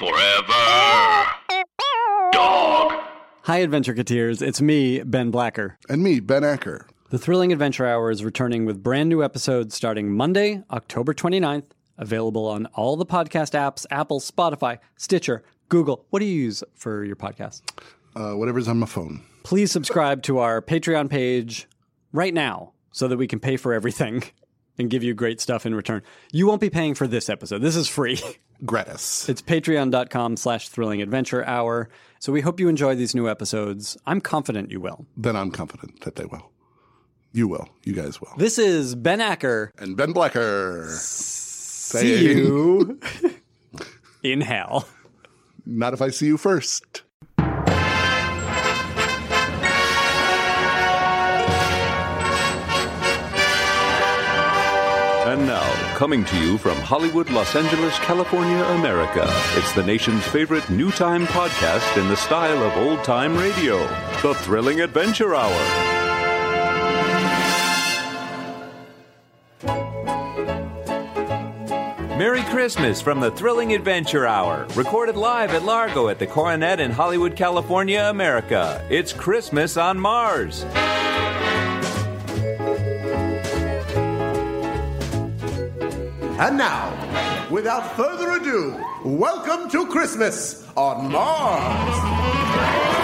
Forever. Dog. Hi, Adventure Cateers. It's me, Ben Blacker. And me, Ben Acker. The Thrilling Adventure Hour is returning with brand new episodes starting Monday, October 29th, available on all the podcast apps Apple, Spotify, Stitcher, Google. What do you use for your podcast? Uh, whatever's on my phone. Please subscribe to our Patreon page right now so that we can pay for everything and give you great stuff in return. You won't be paying for this episode. This is free. Gratis. It's patreon.com slash thrilling adventure hour. So we hope you enjoy these new episodes. I'm confident you will. Then I'm confident that they will. You will. You guys will. This is Ben Acker. And Ben Blacker. See you in hell. Not if I see you first. And now, coming to you from Hollywood, Los Angeles, California, America, it's the nation's favorite new time podcast in the style of old time radio The Thrilling Adventure Hour. Merry Christmas from the Thrilling Adventure Hour, recorded live at Largo at the Coronet in Hollywood, California, America. It's Christmas on Mars. And now, without further ado, welcome to Christmas on Mars.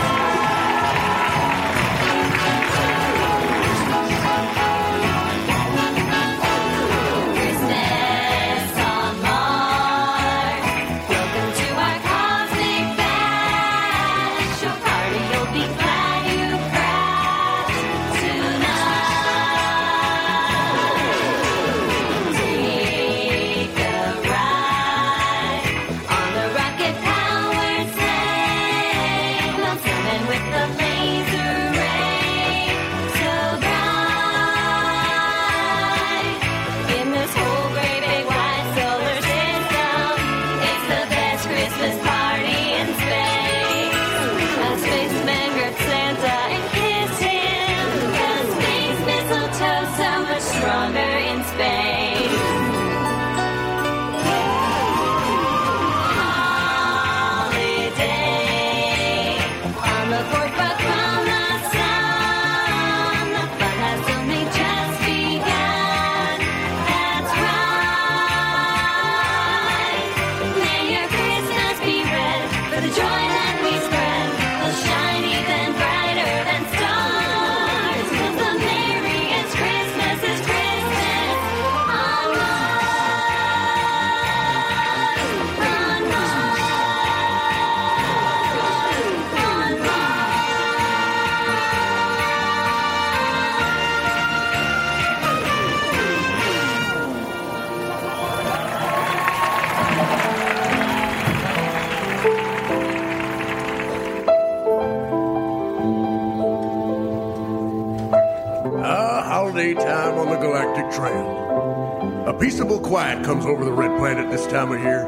Comes over the red planet this time of year,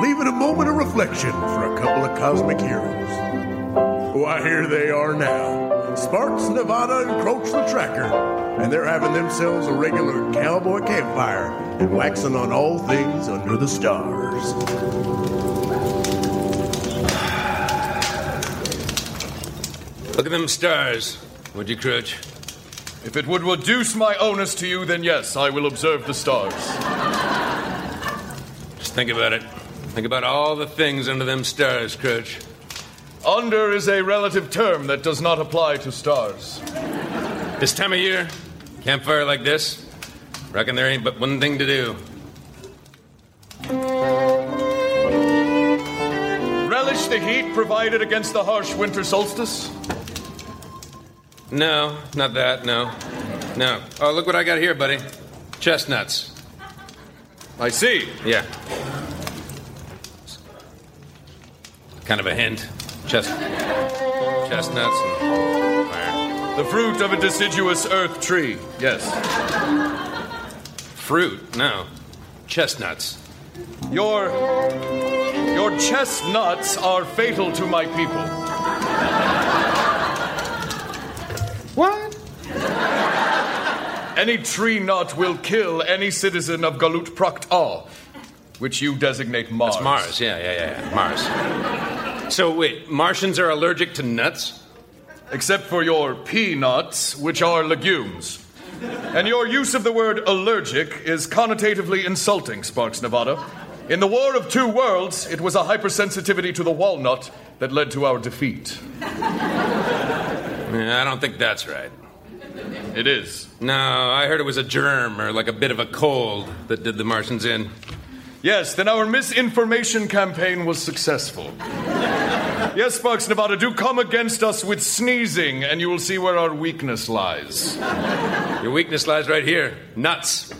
leaving a moment of reflection for a couple of cosmic heroes. Oh, Why, here they are now. Sparks, Nevada, and Croach the Tracker, and they're having themselves a regular cowboy campfire and waxing on all things under the stars. Look at them stars, would you, Croach? If it would reduce my onus to you, then yes, I will observe the stars. Just think about it. Think about all the things under them stars, Croach. Under is a relative term that does not apply to stars. This time of year, campfire like this, reckon there ain't but one thing to do. Relish the heat provided against the harsh winter solstice? No, not that, no. No. Oh, look what I got here, buddy. Chestnuts. I see. Yeah. Kind of a hint. Chest, chestnuts and. The fruit of a deciduous earth tree, yes. Fruit? No. Chestnuts. Your. Your chestnuts are fatal to my people. Any tree nut will kill any citizen of Galut Prakt Ah. which you designate Mars. That's Mars. Yeah, yeah, yeah, yeah. Mars. So wait, Martians are allergic to nuts? Except for your peanuts, which are legumes. And your use of the word allergic is connotatively insulting, Sparks Nevada. In the War of Two Worlds, it was a hypersensitivity to the walnut that led to our defeat. Yeah, I don't think that's right. It is. No, I heard it was a germ or like a bit of a cold that did the Martians in. Yes, then our misinformation campaign was successful. Yes, Sparks Nevada, do come against us with sneezing, and you will see where our weakness lies. Your weakness lies right here nuts.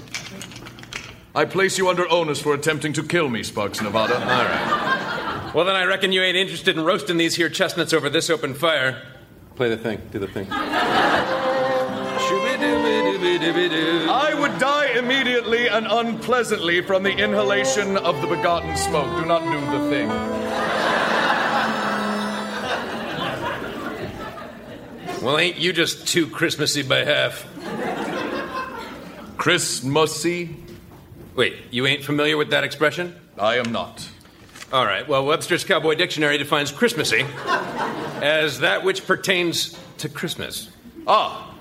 I place you under onus for attempting to kill me, Sparks Nevada. All right. Well, then I reckon you ain't interested in roasting these here chestnuts over this open fire. Play the thing. Do the thing. I would die immediately and unpleasantly from the inhalation of the begotten smoke. Do not do the thing. Well, ain't you just too Christmassy by half? Christmassy? Wait, you ain't familiar with that expression? I am not. All right. Well, Webster's Cowboy Dictionary defines Christmassy as that which pertains to Christmas. Ah,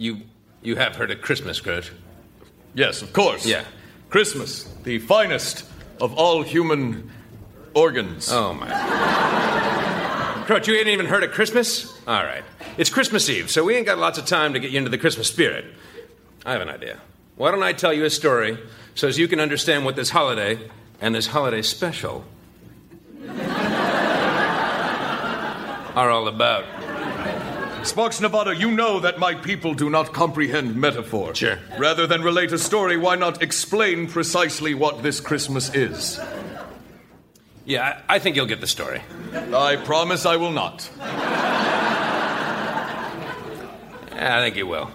You you have heard of Christmas, Croach? yes, of course. Yeah. Christmas, the finest of all human organs. Oh my. Croach, you ain't even heard of Christmas? All right. It's Christmas Eve, so we ain't got lots of time to get you into the Christmas spirit. I have an idea. Why don't I tell you a story so as you can understand what this holiday and this holiday special are all about? Sparks Nevada, you know that my people do not comprehend metaphor. Sure. Rather than relate a story, why not explain precisely what this Christmas is? Yeah, I, I think you'll get the story. I promise I will not. Yeah, I think you will.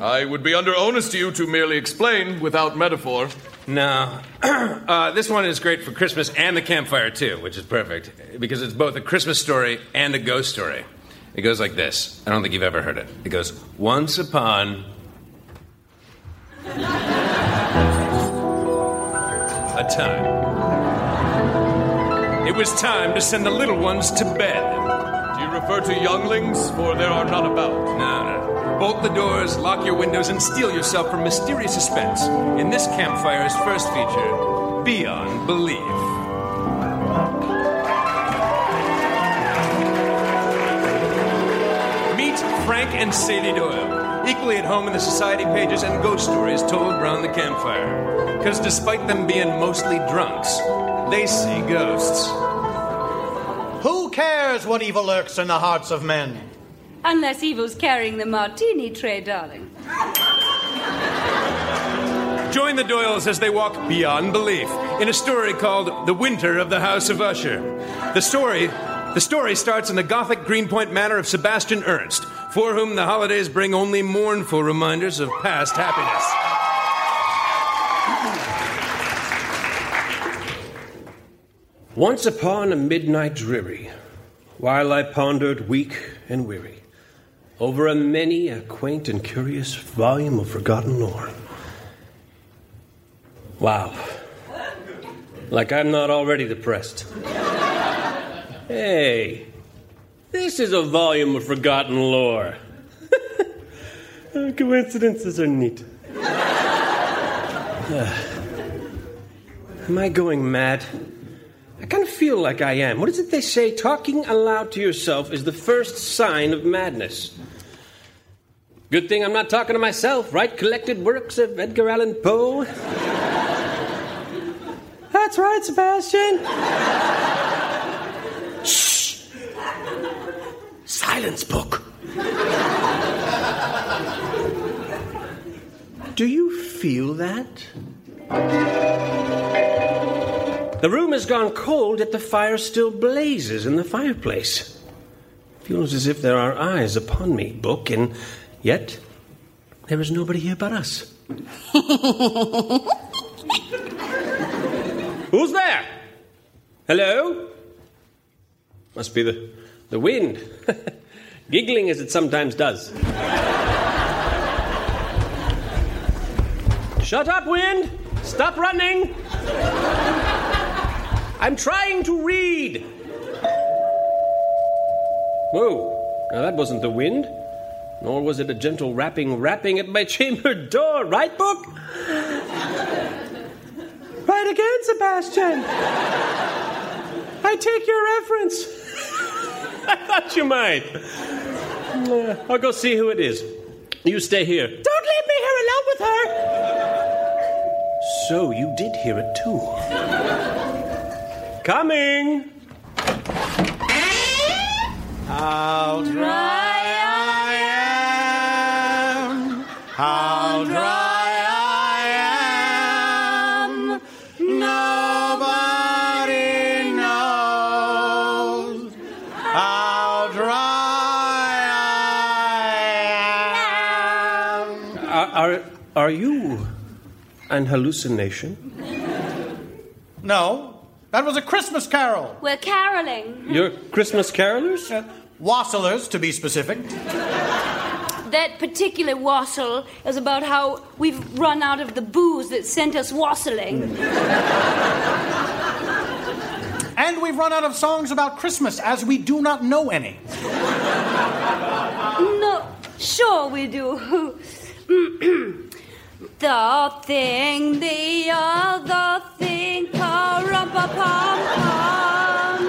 I would be under onus to you to merely explain without metaphor. No. uh, this one is great for Christmas and the campfire, too, which is perfect because it's both a Christmas story and a ghost story. It goes like this I don't think you've ever heard it. It goes, Once upon a time. It was time to send the little ones to bed. Do you refer to younglings? For there are none about. No, no. Bolt the doors, lock your windows, and steel yourself from mysterious suspense in this campfire's first feature, Beyond Belief. Frank and Sadie Doyle, equally at home in the society pages and ghost stories told around the campfire. Because despite them being mostly drunks, they see ghosts. Who cares what evil lurks in the hearts of men? Unless Evil's carrying the martini tray, darling. Join the Doyles as they walk beyond belief in a story called The Winter of the House of Usher. The story the story starts in the Gothic Greenpoint manor of Sebastian Ernst, for whom the holidays bring only mournful reminders of past happiness. Once upon a midnight dreary, while I pondered weak and weary over a many a quaint and curious volume of forgotten lore. Wow. Like I'm not already depressed. Hey, this is a volume of forgotten lore. Coincidences are neat. Am I going mad? I kind of feel like I am. What is it they say? Talking aloud to yourself is the first sign of madness. Good thing I'm not talking to myself, right? Collected works of Edgar Allan Poe. That's right, Sebastian. Silence, book. Do you feel that? The room has gone cold, yet the fire still blazes in the fireplace. Feels as if there are eyes upon me, book, and yet there is nobody here but us. Who's there? Hello? Must be the, the wind. Giggling as it sometimes does. Shut up, wind! Stop running! I'm trying to read. Whoa, now that wasn't the wind, nor was it a gentle rapping, rapping at my chamber door, right, Book? right again, Sebastian. I take your reference. I thought you might. Uh, I'll go see who it is. You stay here. Don't leave me here alone with her. So you did hear it too. Coming. How dry are, are you an hallucination? No, that was a Christmas carol. We're caroling. You're Christmas carolers? Uh, Wassailers, to be specific. That particular wassail is about how we've run out of the booze that sent us wassailing. And we've run out of songs about Christmas, as we do not know any. No, sure we do. the thing, the other thing, pa-rum-pa-pum-pum.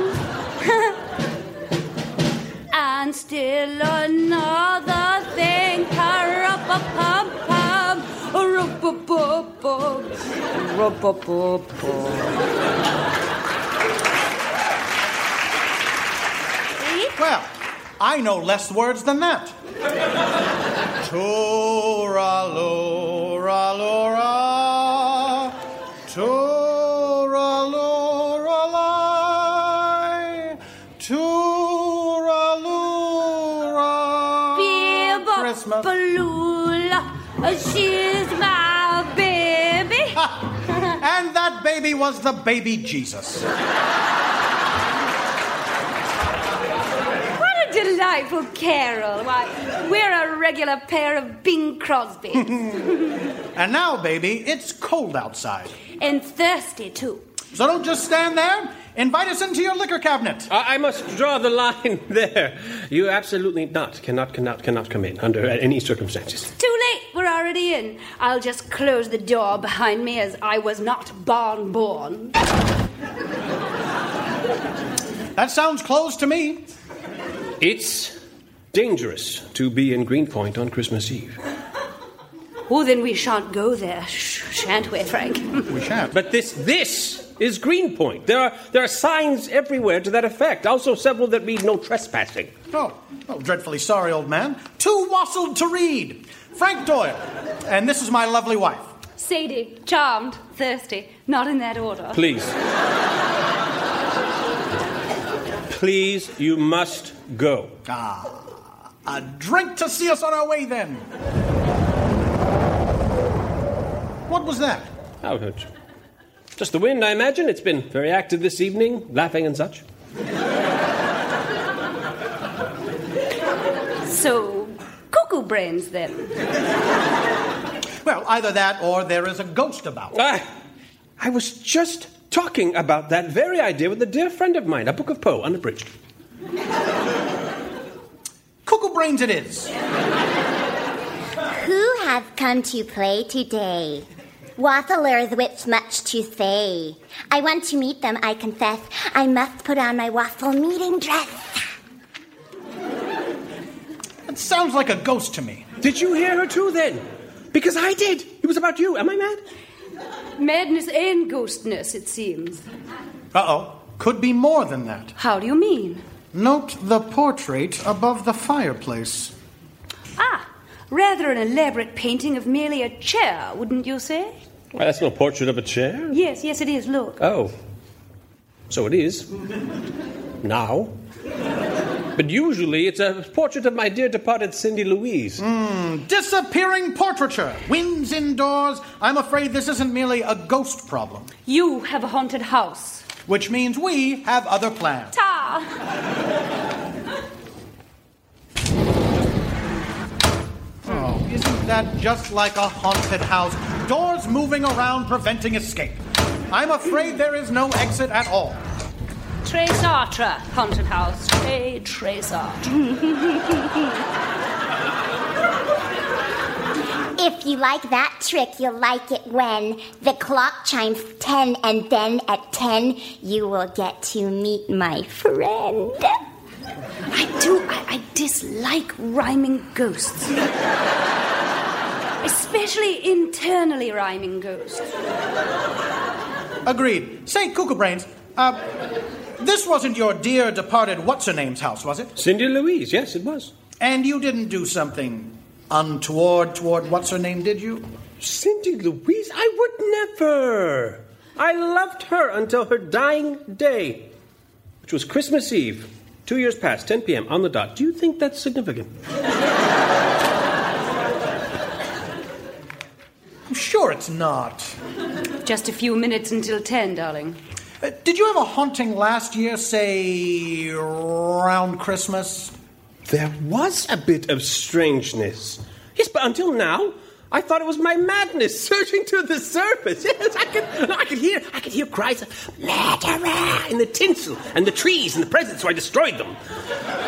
and still another thing, pa-rum-pa-pum-pum. Ru-bu-bu-bu. Ru-bu-bu-bu. Well, I know less words than that. Tora lora lora, tora lora lai, tora lora. Christmas. Balula, she's my baby. And that baby was the baby Jesus. What a delightful carol. Why, we're a regular pair of Bing Crosby. And now, baby, it's cold outside. and thirsty, too. So don't just stand there. Invite us into your liquor cabinet. I, I must draw the line there. You absolutely not, cannot, cannot, cannot come in under any circumstances. Too late, we're already in. I'll just close the door behind me as I was not born born. That sounds closed to me. It's dangerous to be in Greenpoint on Christmas Eve. Oh, then we shan't go there, shan't we, Frank? We shan't. But this, this is Greenpoint. There are, there are signs everywhere to that effect. Also, several that read no trespassing. Oh, oh, dreadfully sorry, old man. Too wassailed to read. Frank Doyle. And this is my lovely wife. Sadie, charmed, thirsty, not in that order. Please. Please, you must go. Ah, a drink to see us on our way then. What was that? Oh, it's just the wind, I imagine. It's been very active this evening, laughing and such. So, cuckoo brains then. Well, either that or there is a ghost about. I, I was just talking about that very idea with a dear friend of mine, a book of Poe, unabridged. Cuckoo brains it is. Who hath come to play today? Wafflers with much to say. I want to meet them, I confess. I must put on my waffle meeting dress. It sounds like a ghost to me. Did you hear her too then? Because I did. It was about you. Am I mad? Madness and ghostness, it seems. Uh oh. Could be more than that. How do you mean? Note the portrait above the fireplace. Ah, rather an elaborate painting of merely a chair, wouldn't you say? Well, that's no portrait of a chair. Yes, yes, it is. Look. Oh. So it is. Now. But usually it's a portrait of my dear departed Cindy Louise. Hmm, disappearing portraiture. Winds indoors. I'm afraid this isn't merely a ghost problem. You have a haunted house. Which means we have other plans. Ta! Oh, isn't that just like a haunted house? doors moving around, preventing escape. I'm afraid there is no exit at all. Tres Sartre, haunted house. Tres, Tres If you like that trick, you'll like it when the clock chimes 10 and then at 10 you will get to meet my friend. I do. I, I dislike rhyming ghosts. Especially internally rhyming ghosts. Agreed. Say, Cuckoo Brains, uh, this wasn't your dear departed what's her name's house, was it? Cindy Louise, yes, it was. And you didn't do something untoward toward what's her name, did you? Cindy Louise? I would never. I loved her until her dying day, which was Christmas Eve, two years past, 10 p.m. on the dot. Do you think that's significant? I'm sure it's not. Just a few minutes until 10, darling. Uh, did you have a haunting last year, say, around Christmas? There was a bit of strangeness. Yes, but until now, I thought it was my madness surging to the surface. Yes, I could, I could hear, I could hear cries of murderer in the tinsel and the trees and the presents, so I destroyed them.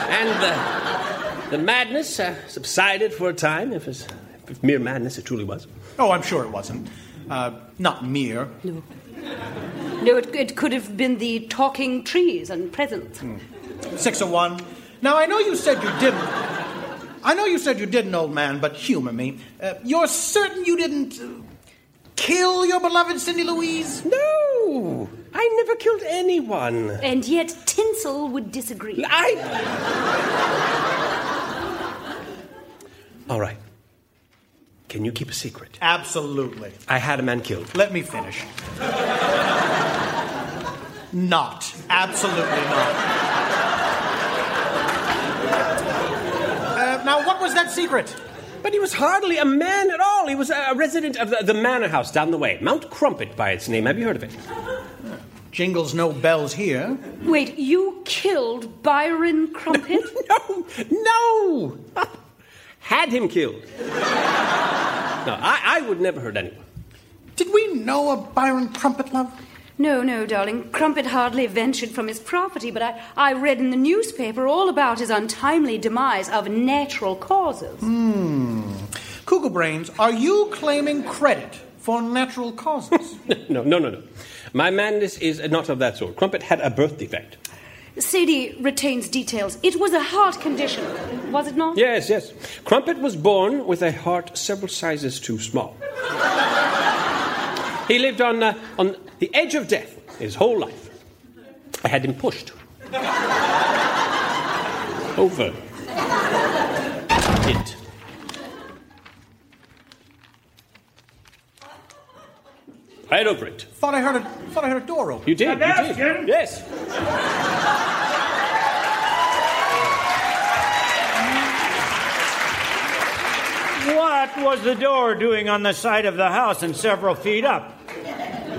And uh, the madness uh, subsided for a time, if it's if mere madness it truly was. Oh, I'm sure it wasn't. Uh, not mere. No. No, it, it could have been the talking trees and presents. Six of one. Now, I know you said you didn't. I know you said you didn't, old man, but humor me. Uh, you're certain you didn't uh, kill your beloved Cindy Louise? No! I never killed anyone. And yet Tinsel would disagree. I. All right. Can you keep a secret? Absolutely. I had a man killed. Let me finish. not. Absolutely not. Uh, now, what was that secret? But he was hardly a man at all. He was a resident of the, the manor house down the way. Mount Crumpet by its name. Have you heard of it? Jingles no bells here. Wait, you killed Byron Crumpet? no, no! Had him killed. No, I, I would never hurt anyone. Did we know a Byron Crumpet, love? No, no, darling. Crumpet hardly ventured from his property, but I, I read in the newspaper all about his untimely demise of natural causes. Hmm. Cuckoo Brains, are you claiming credit for natural causes? no, no, no, no. My madness is not of that sort. Crumpet had a birth defect. Sadie retains details. It was a heart condition, was it not? Yes, yes. Crumpet was born with a heart several sizes too small. He lived on, uh, on the edge of death his whole life. I had him pushed over it. Right over it. thought I heard a thought I heard a door open. You did. You did. Yes. What was the door doing on the side of the house and several feet up?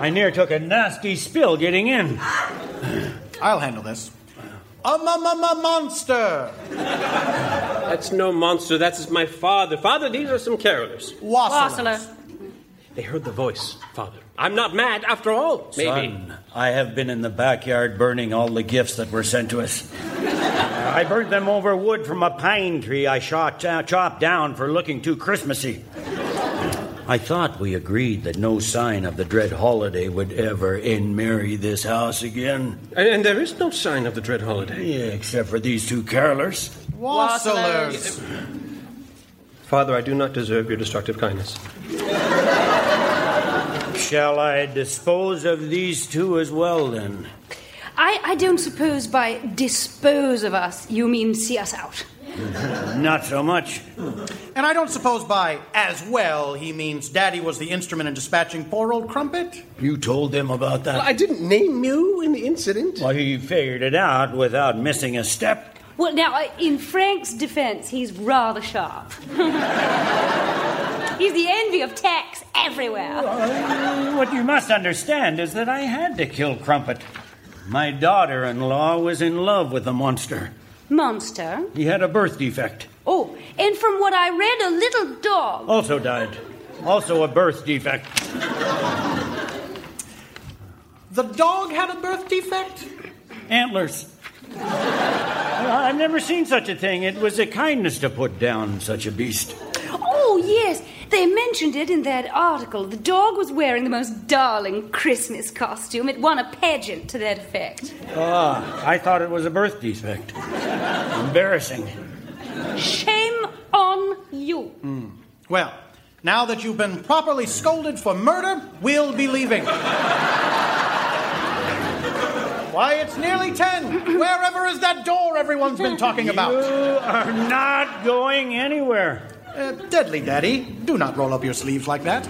I near took a nasty spill getting in. I'll handle this. A ma ma ma monster. That's no monster. That's my father. Father, these are some carolers. Wassailers. They heard the voice, Father. I'm not mad after all. Maybe. Son, I have been in the backyard burning all the gifts that were sent to us. I burnt them over wood from a pine tree I shot, uh, chopped down for looking too Christmassy. I thought we agreed that no sign of the dread holiday would ever in-marry this house again. And, and there is no sign of the dread holiday. Yeah, except for these two carolers. Wassailers. Father, I do not deserve your destructive kindness. Shall I dispose of these two as well, then? I, I don't suppose by dispose of us you mean see us out. Not so much. And I don't suppose by as well he means Daddy was the instrument in dispatching poor old Crumpet? You told them about that? Well, I didn't name you in the incident. Well, he figured it out without missing a step. Well, now, uh, in Frank's defense, he's rather sharp. he's the envy of tax everywhere. What you must understand is that I had to kill Crumpet. My daughter in law was in love with the monster. Monster. He had a birth defect. Oh, and from what I read, a little dog. Also died. Also a birth defect. The dog had a birth defect? Antlers. I've never seen such a thing. It was a kindness to put down such a beast. Oh, yes. They mentioned it in that article. The dog was wearing the most darling Christmas costume. It won a pageant to that effect. Ah, I thought it was a birth defect. Embarrassing. Shame on you. Well, now that you've been properly scolded for murder, we'll be leaving. Why, it's nearly ten. Wherever is that door everyone's been talking about? You are not going anywhere. Uh, Deadly Daddy, do not roll up your sleeves like that.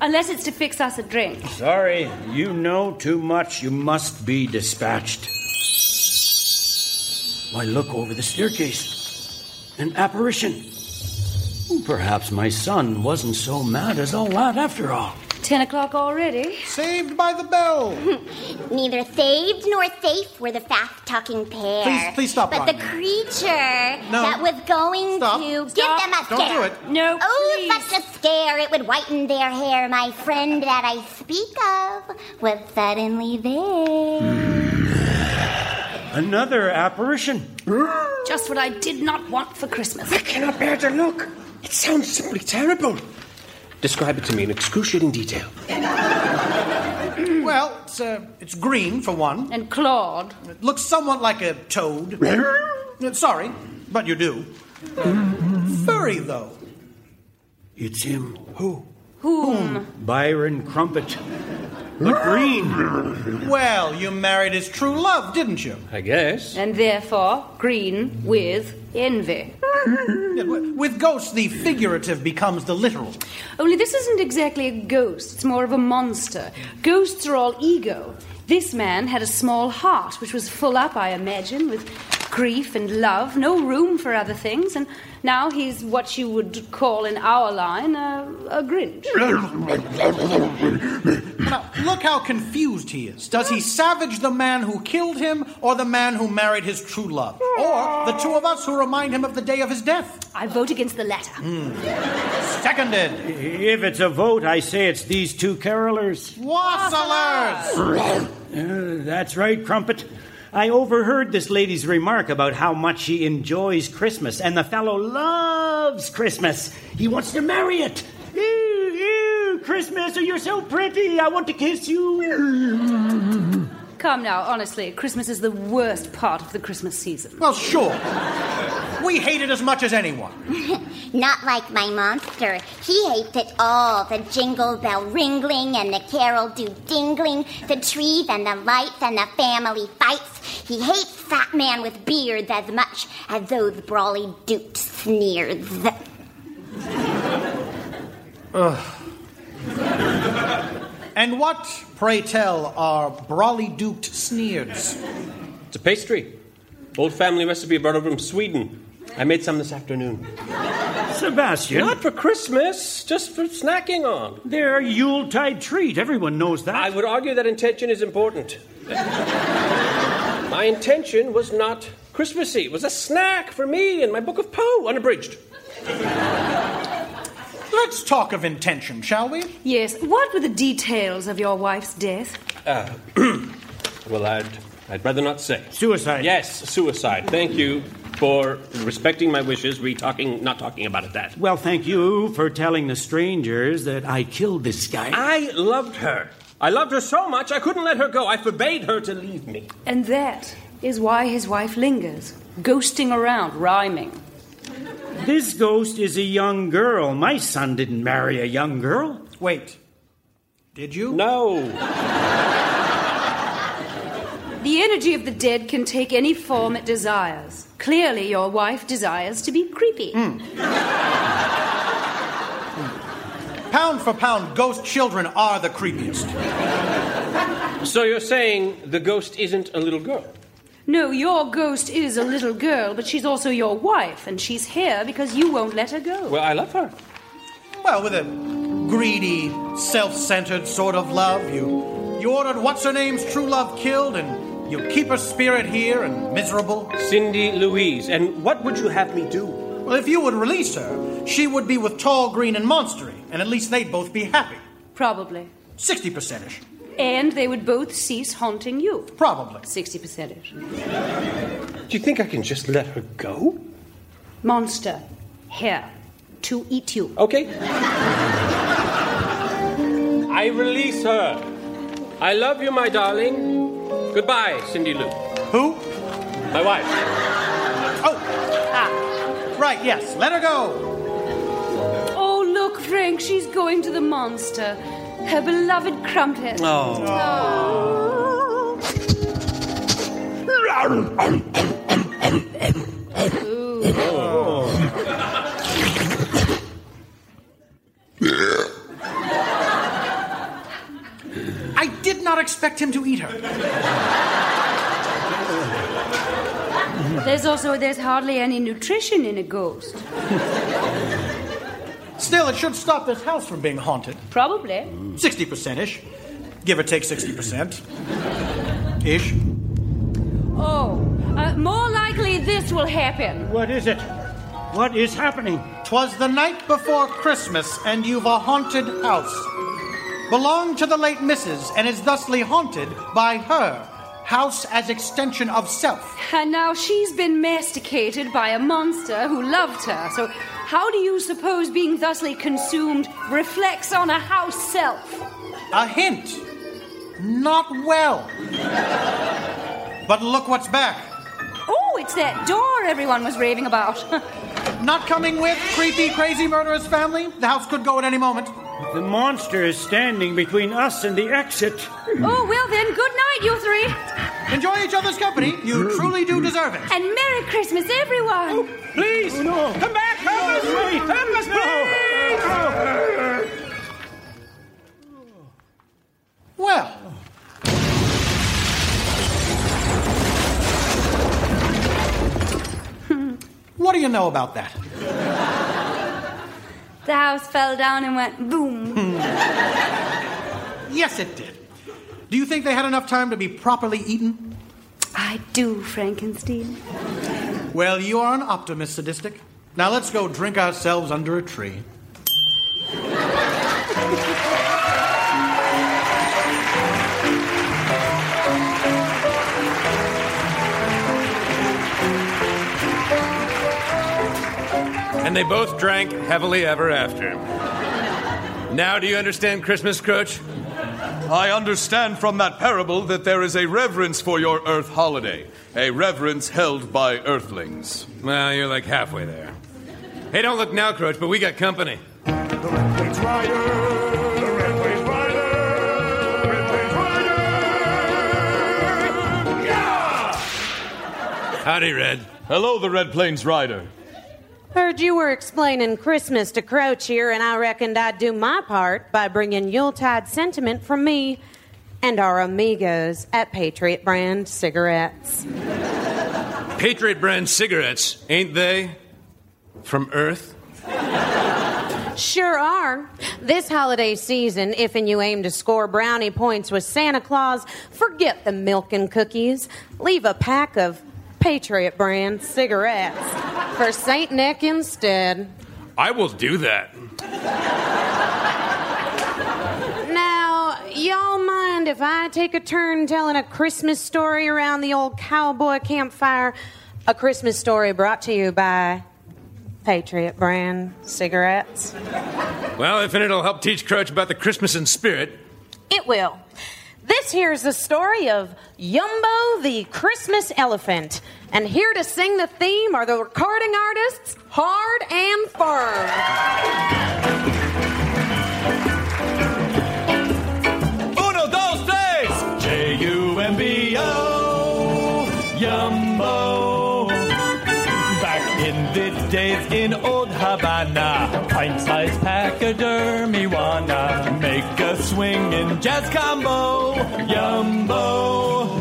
Unless it's to fix us a drink. Sorry, you know too much. You must be dispatched. Why, look over the staircase. An apparition. Perhaps my son wasn't so mad as all that after all. Ten o'clock already. Saved by the bell. Neither saved nor safe were the fast talking pair. Please- please stop, But the creature No. that was going Stop. to give them a Don't scare. do it. No, Oh, please. such a scare! It would whiten their hair. My friend that I speak of was suddenly there. Hmm. Another apparition. Just what I did not want for Christmas. I cannot bear to look. It sounds simply terrible. Describe it to me in excruciating detail. Well, it's, uh, it's green, for one. And clawed. It looks somewhat like a toad. Uh, Sorry, but you do. Furry, though. It's him. Who? Whom? Byron Crumpet. But green. Well, you married his true love, didn't you? I guess. And therefore, green with envy. With ghosts, the figurative becomes the literal. Only this isn't exactly a ghost, it's more of a monster. Ghosts are all ego. This man had a small heart, which was full up, I imagine, with grief and love, no room for other things, and now he's what you would call in our line a, a Grinch. Now, look how confused he is. Does he savage the man who killed him or the man who married his true love? Or the two of us who remind him of the day of his death? I vote against the latter. Seconded. If it's a vote, I say it's these two carolers. Wassailers! Uh, that's right, Crumpet. I overheard this lady's remark about how much she enjoys Christmas, and the fellow loves Christmas. He wants to marry it. Ew, ew, Christmas, you're so pretty. I want to kiss you. Come now, honestly, Christmas is the worst part of the Christmas season. Well, sure. We hate it as much as anyone. Not like my monster. He hates it all the jingle bell ringling and the carol do dingling, the trees and the lights and the family fights. He hates that man with beards as much as those brawly duped sneers. And what, pray tell, are brawly duped sneers? It's a pastry. Old family recipe brought over from Sweden. I made some this afternoon. Sebastian, Not for Christmas, just for snacking on. they're a Yuletide treat. Everyone knows that. I would argue that intention is important. my intention was not Christmassy. It was a snack for me and my book of Poe, unabridged. Let's talk of intention, shall we? Yes, what were the details of your wife's death? Uh, well, I'd, I'd rather not say. Suicide. Yes, suicide. Thank you for respecting my wishes, re talking, not talking about it that. Well, thank you for telling the strangers that I killed this guy. I loved her. I loved her so much I couldn't let her go. I forbade her to leave me. And that is why his wife lingers, ghosting around, rhyming. This ghost is a young girl. My son didn't marry a young girl. Wait. Did you? No. The energy of the dead can take any form it desires. Clearly, your wife desires to be creepy. Hmm. Pound for pound, ghost children are the creepiest. So you're saying the ghost isn't a little girl? No, your ghost is a little girl, but she's also your wife, and she's here because you won't let her go. Well, I love her. Well, with a greedy, self-centered sort of love, you you ordered what's her name's true love killed, and you keep her spirit here and miserable. Cindy Louise. And what would you have me do? Well, if you would release her, she would be with Tall, Green, and Monstery, and at least they'd both be happy. Probably. 60% ish. And they would both cease haunting you. Probably. 60% ish. Do you think I can just let her go? Monster, here to eat you. Okay. I release her. I love you, my darling. Goodbye, Cindy Lou. Who? My wife. Oh! Ah. Right, yes. Let her go. Oh, look, Frank, she's going to the monster. Her beloved crumpet. Oh. I did not expect him to eat her. There's also there's hardly any nutrition in a ghost. Still, it should stop this house from being haunted. Probably. 60% ish. Give or take 60%. Ish. Oh, uh, more likely this will happen. What is it? What is happening? Twas the night before Christmas, and you've a haunted house. Belonged to the late Mrs., and is thusly haunted by her. House as extension of self. And now she's been masticated by a monster who loved her. So, how do you suppose being thusly consumed reflects on a house self? A hint. Not well. But look what's back. Oh, it's that door everyone was raving about. Not coming with creepy, crazy, murderous family. The house could go at any moment. The monster is standing between us and the exit. oh, well then, good night, you three. Enjoy each other's company. You truly do deserve it. And Merry Christmas, everyone. Oh, please, oh, no. come back. Help us, please. Help us, please. Well. what do you know about that? The house fell down and went boom. Hmm. Yes, it did. Do you think they had enough time to be properly eaten? I do, Frankenstein. Well, you are an optimist, sadistic. Now let's go drink ourselves under a tree. And they both drank heavily ever after. Now, do you understand Christmas, Croach? I understand from that parable that there is a reverence for your Earth holiday, a reverence held by Earthlings. Well, you're like halfway there. Hey, don't look now, Croach, but we got company. It's Rider. The Red Plains Rider. Red Plains Rider. Yeah! Howdy, Red. Hello, the Red Plains Rider. Heard you were explaining Christmas to Croach here, and I reckoned I'd do my part by bringing Yuletide sentiment from me and our amigos at Patriot Brand Cigarettes. Patriot brand cigarettes, ain't they? From Earth? Sure are. This holiday season, if and you aim to score brownie points with Santa Claus, forget the milk and cookies. Leave a pack of Patriot Brand cigarettes for St. Nick instead. I will do that. Now, y'all mind if I take a turn telling a Christmas story around the old cowboy campfire? A Christmas story brought to you by Patriot Brand cigarettes. Well, if it'll help teach Croach about the Christmas in spirit. It will. This here's the story of Yumbo the Christmas Elephant. And here to sing the theme are the recording artists, Hard 'n Phirm. Uno, dos, tres! J U M B O. Yumbo. Back in the days in old Havana, pint sized pachydermy wanna swinging jazz combo. Yumbo.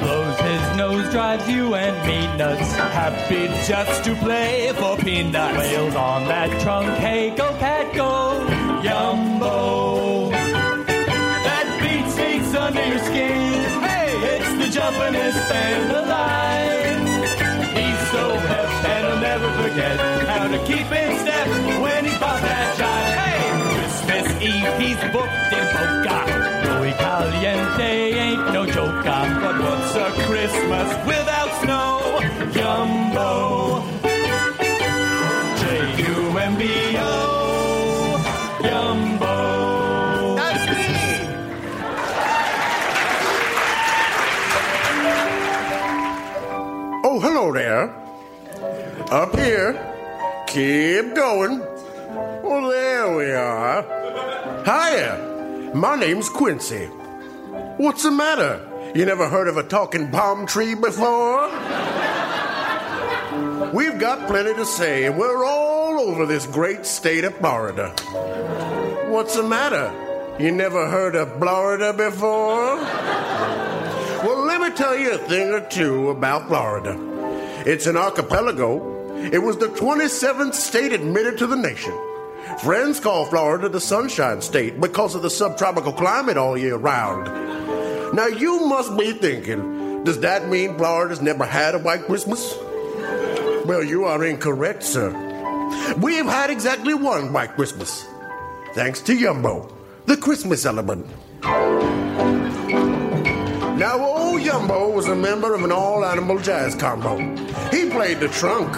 Blows his nose, drives you and me nuts. Happy just to play for peanuts. Wails on that trunk, hey, go cat, go. Yumbo. That beat sneaks under your skin. Hey, it's the jumpin'est band alive. He's so hip and I'll never forget how to keep in step he's booked in Boca. Muy caliente ain't no joke. But what's a Christmas without snow? Yumbo. J-U-M-B-O. Yumbo. That's me. Oh, hello there. Up here. Keep going. Well, there we are. Hiya. My name's Quincy. What's the matter? You never heard of a talking palm tree before? We've got plenty to say, and we're all over this great state of Florida. What's the matter? You never heard of Florida before? Well, let me tell you a thing or two about Florida. It's an archipelago. It was the 27th state admitted to the nation. Friends call Florida the Sunshine State because of the subtropical climate all year round. Now, you must be thinking, does that mean Florida's never had a white Christmas? Well, you are incorrect, sir. We've had exactly one white Christmas. Thanks to Yumbo, the Christmas element. Now, old Yumbo was a member of an all animal jazz combo. He played the trunk.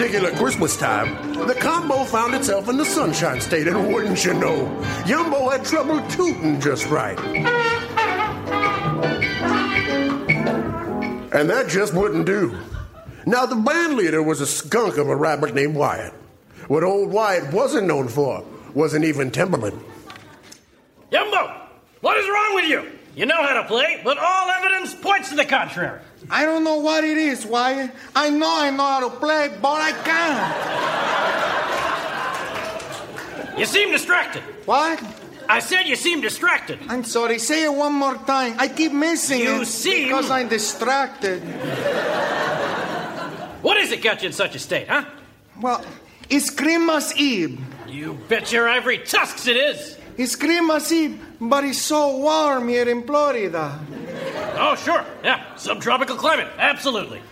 Particular Christmas time, the combo found itself in the Sunshine State, and wouldn't you know, Yumbo had trouble tooting just right. And that just wouldn't do. Now, the band leader was a skunk of a rabbit named Wyatt. What old Wyatt wasn't known for wasn't even temperament. Yumbo, what is wrong with you? You know how to play, but all evidence points to the contrary. I don't know what it is, why. I know I know how to play, but I can't. You seem distracted. What? I said you seem distracted. I'm sorry. Say it one more time. I keep missing You it seem- because I'm distracted. What is it got you in such a state, huh? Well, it's Christmas Eve. You bet your ivory tusks it is. It's Christmas Eve, but it's so warm here in Florida. Oh, sure. Yeah, subtropical climate. Absolutely.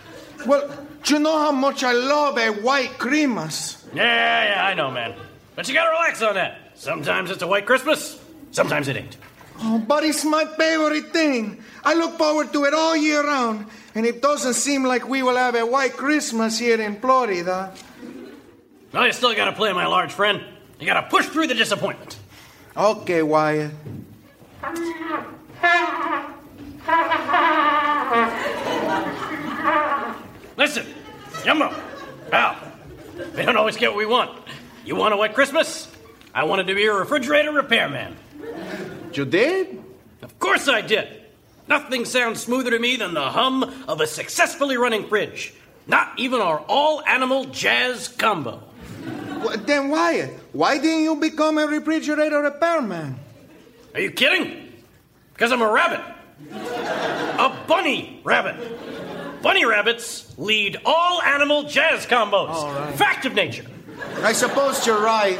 Well, do you know how much I love a white Christmas? Yeah, yeah, I know, man. But you gotta relax on that. Sometimes it's a white Christmas, sometimes it ain't. Oh, but it's my favorite thing. I look forward to it all year round, and it doesn't seem like we will have a white Christmas here in Florida. Well, you still gotta play, my large friend. You gotta push through the disappointment. Okay, Wyatt. Listen, Jumbo, pal, we don't always get what we want. You want a wet Christmas? I wanted to be a refrigerator repairman. You did? Of course I did. Nothing sounds smoother to me than the hum of a successfully running fridge. Not even our all animal jazz combo. Wh- Then, Wyatt, why didn't you become a refrigerator repairman? Are you kidding? Because I'm a rabbit. A bunny rabbit. Bunny rabbits lead all animal jazz combos. Fact of nature. I suppose you're right.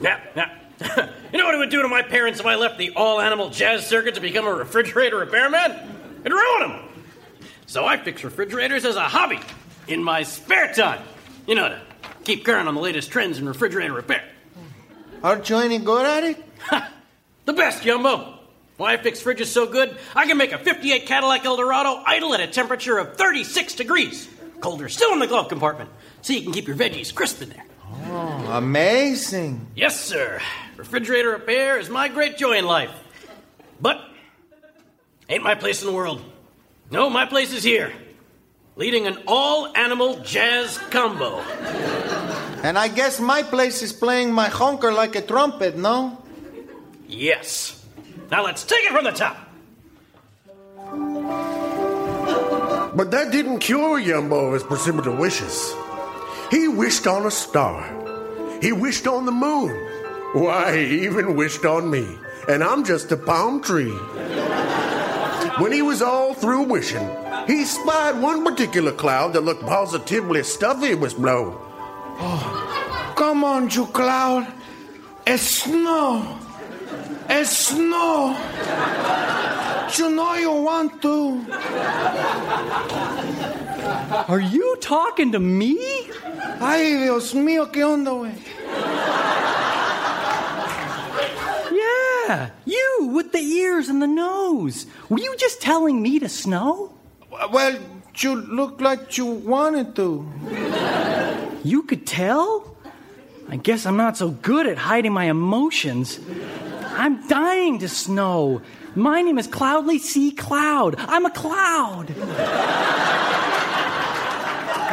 Now, now, you know what it would do to my parents if I left the all animal jazz circuit to become a refrigerator repairman? It'd ruin them. So I fix refrigerators as a hobby in my spare time. You know, to keep current on the latest trends in refrigerator repair. Aren't you any good at it? The best, Jumbo. Why I fix fridges so good, I can make a 58 Cadillac Eldorado idle at a temperature of 36 degrees. Colder still in the glove compartment, so you can keep your veggies crisp in there. Oh, amazing. Yes, sir. Refrigerator repair is my great joy in life. But ain't my place in the world. No, my place is here. Leading an all animal jazz combo. And I guess my place is playing my honker like a trumpet, no? Yes. Now let's take it from the top. But that didn't cure Yumbo of his precipitate wishes. He wished on a star. He wished on the moon. Why, he even wished on me. And I'm just a palm tree. When he was all through wishing, he spied one particular cloud that looked positively stuffy with snow. Oh, come on, you cloud. It's snow. It's snow. You know you want to? Are you talking to me? Ay, Dios mío, ¿qué onda, güey? Yeah, you with the ears and the nose. Were you just telling me to snow? Well, you look like you wanted to. You could tell? I guess I'm not so good at hiding my emotions. I'm dying to snow. My name is Cloudly C. Cloud. I'm a cloud.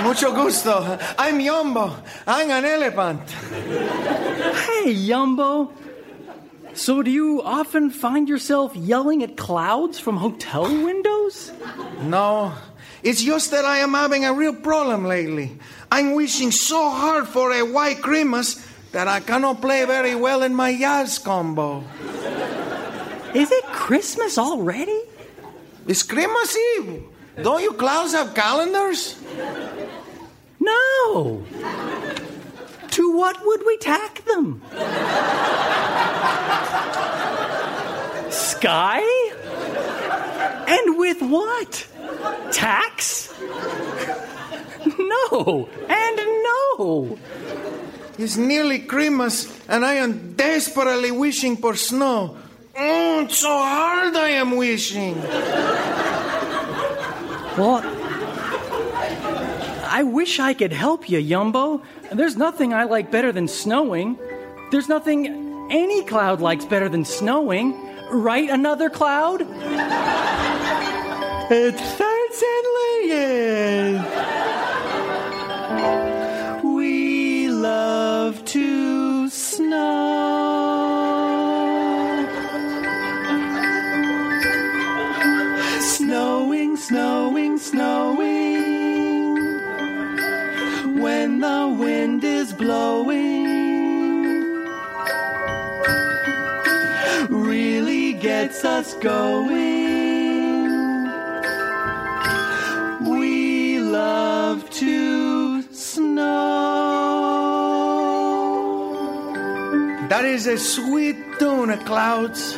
Mucho gusto. I'm Yumbo. I'm an elephant. Hey, Yumbo. So, do you often find yourself yelling at clouds from hotel windows? No, it's just that I am having a real problem lately. I'm wishing so hard for a white Christmas that I cannot play very well in my jazz combo. Is it Christmas already? It's Christmas Eve. Don't you clowns have calendars? No. To what would we tack them? Sky? And with what? Tax? No, and no. It's nearly Christmas, and I am desperately wishing for snow. Mm, so hard I am wishing. Well, I wish I could help you, Yumbo. There's nothing I like better than snowing. There's nothing any cloud likes better than snowing. Right, another cloud? It certainly is. We When the wind is blowing, really gets us going. We love to snow. That is a sweet tune, Clouds.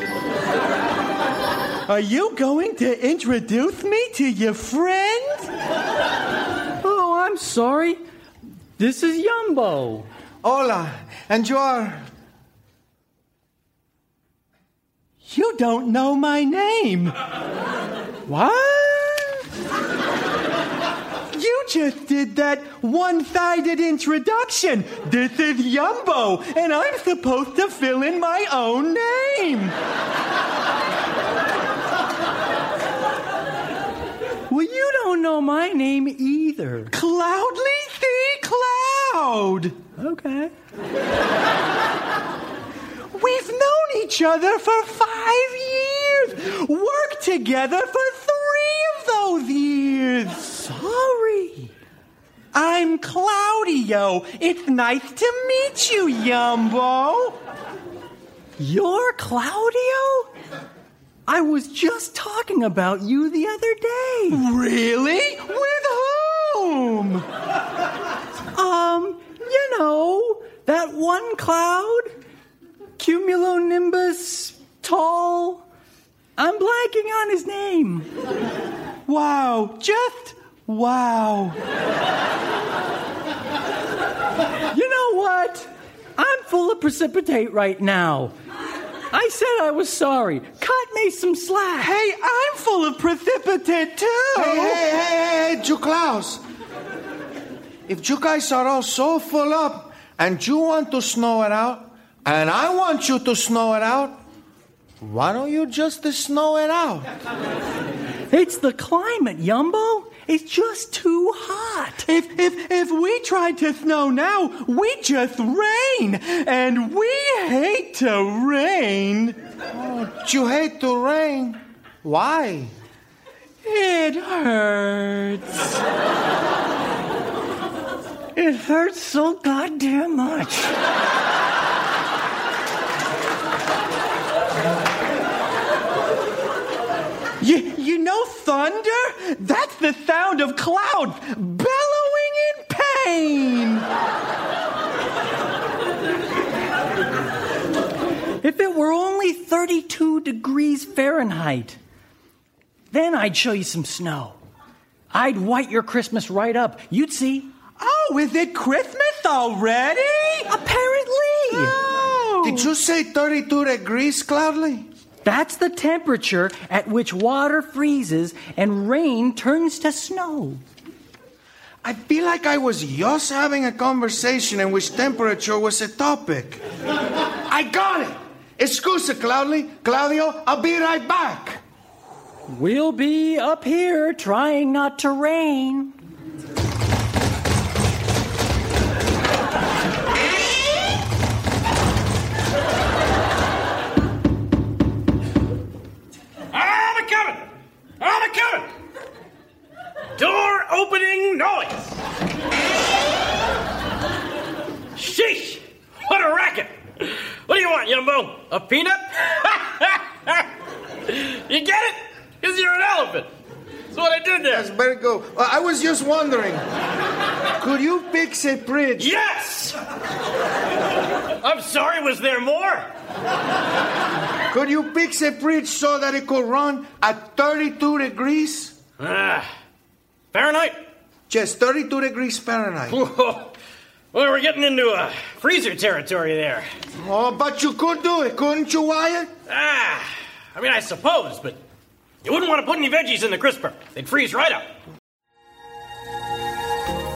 Are you going to introduce me to your friend? Oh, I'm sorry. This is Yumbo. Hola, and you are. You don't know my name. What? You just did that one sided introduction. This is Yumbo, and I'm supposed to fill in my own name. well, you don't know my name either. Cloudly. Cloud. Okay. We've known each other for five years. Worked together for three of those years. Sorry. I'm Claudio. It's nice to meet you, Yumbo. You're Claudio? I was just talking about you the other day. Really? With whom? Um, you know, that one cloud cumulonimbus tall. I'm blanking on his name. Wow, just wow. you know what? I'm full of precipitate right now. I said I was sorry. Cut me some slack. Hey, I'm full of precipitate too. Hey, hey, hey, hey, hey, you Klaus. If you guys are all so full up and you want to snow it out, and I want you to snow it out, why don't you just snow it out? It's the climate, Yumbo. It's just too hot. If if if we tried to snow now, we just rain, and we hate to rain. Oh, you hate to rain. Why? It hurts. It hurts so goddamn much. You, you know thunder? That's the sound of clouds bellowing in pain. if it were only 32 degrees Fahrenheit, Then I'd show you some snow. I'd white your Christmas right up. You'd see. Oh, is it Christmas already? Apparently. Oh. Did you say 32 degrees, Cloudly? That's the temperature at which water freezes and rain turns to snow. I feel like I was just having a conversation in which temperature was a topic. I got it! Excuse me, Cloudly. Claudio, I'll be right back. We'll be up here trying not to rain. Door opening noise! Sheesh! What a racket! What do you want, Yumbo? A peanut? you get it? Because you're an elephant. That's what I did there. That's very good. Uh, I was just wondering, could you fix a bridge? Yes! I'm sorry, was there more? Could you fix a bridge so that it could run at 32 degrees? Ah, Fahrenheit? Yes, 32 degrees Fahrenheit. Whoa. Well, we're getting into a freezer territory there. Oh, but you could do it, couldn't you, Wyatt? Ah, I mean, I suppose, but you wouldn't want to put any veggies in the crisper. They'd freeze right up.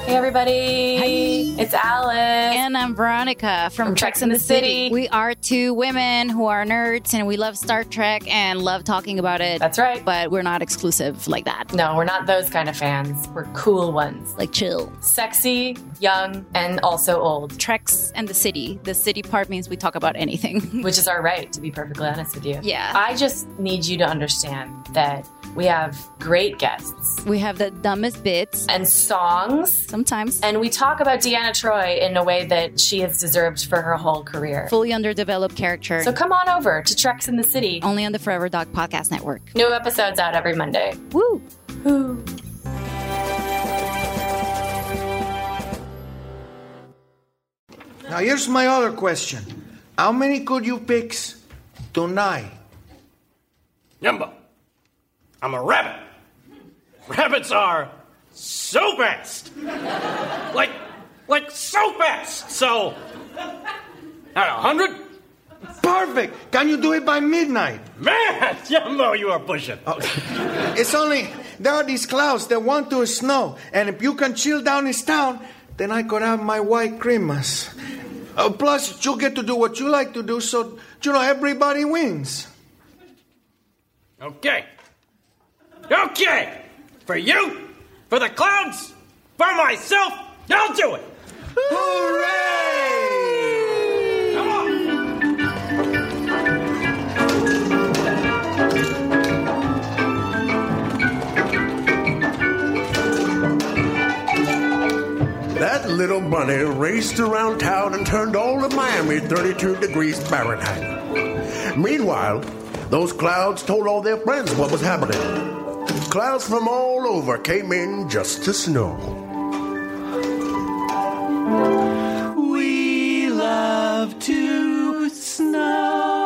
Hey everybody! It's Alice. And I'm Veronica from, Treks in the City. We are two women who are nerds and we love Star Trek and love talking about it. That's right. But we're not exclusive like that. No, we're not those kind of fans. We're cool ones. Like chill. Sexy, young, and also old. Treks and the City. The city part means we talk about anything. Which is our right, to be perfectly honest with you. Yeah. I just need you to understand that we have great guests. We have the dumbest bits. And songs. Sometimes. And we talk about Deanna Troi in a way that she has deserved for her whole career. Fully underdeveloped character. So come on over to Treks in the City. Only on the Forever Dog Podcast Network. New episodes out every Monday. Woo! Woo. Now, here's my other question How many could you fix tonight? Yumbo, I'm a rabbit. Rabbits are so fast. like, like so fast. So, at a hundred? Perfect. Can you do it by midnight? Man, Yumbo, you are pushing. It's only there are these clouds that want to snow, and if you can chill down this town, then I could have my white Christmas. Uh, plus, you get to do what you like to do, so you know everybody wins. Okay. Okay. For you, for the clouds, for myself, I'll do it. Hooray! Come on. That little bunny raced around town and turned all of Miami 32 degrees Fahrenheit. Meanwhile, those clouds told all their friends what was happening. Clouds from all over came in just to snow. We love to snow.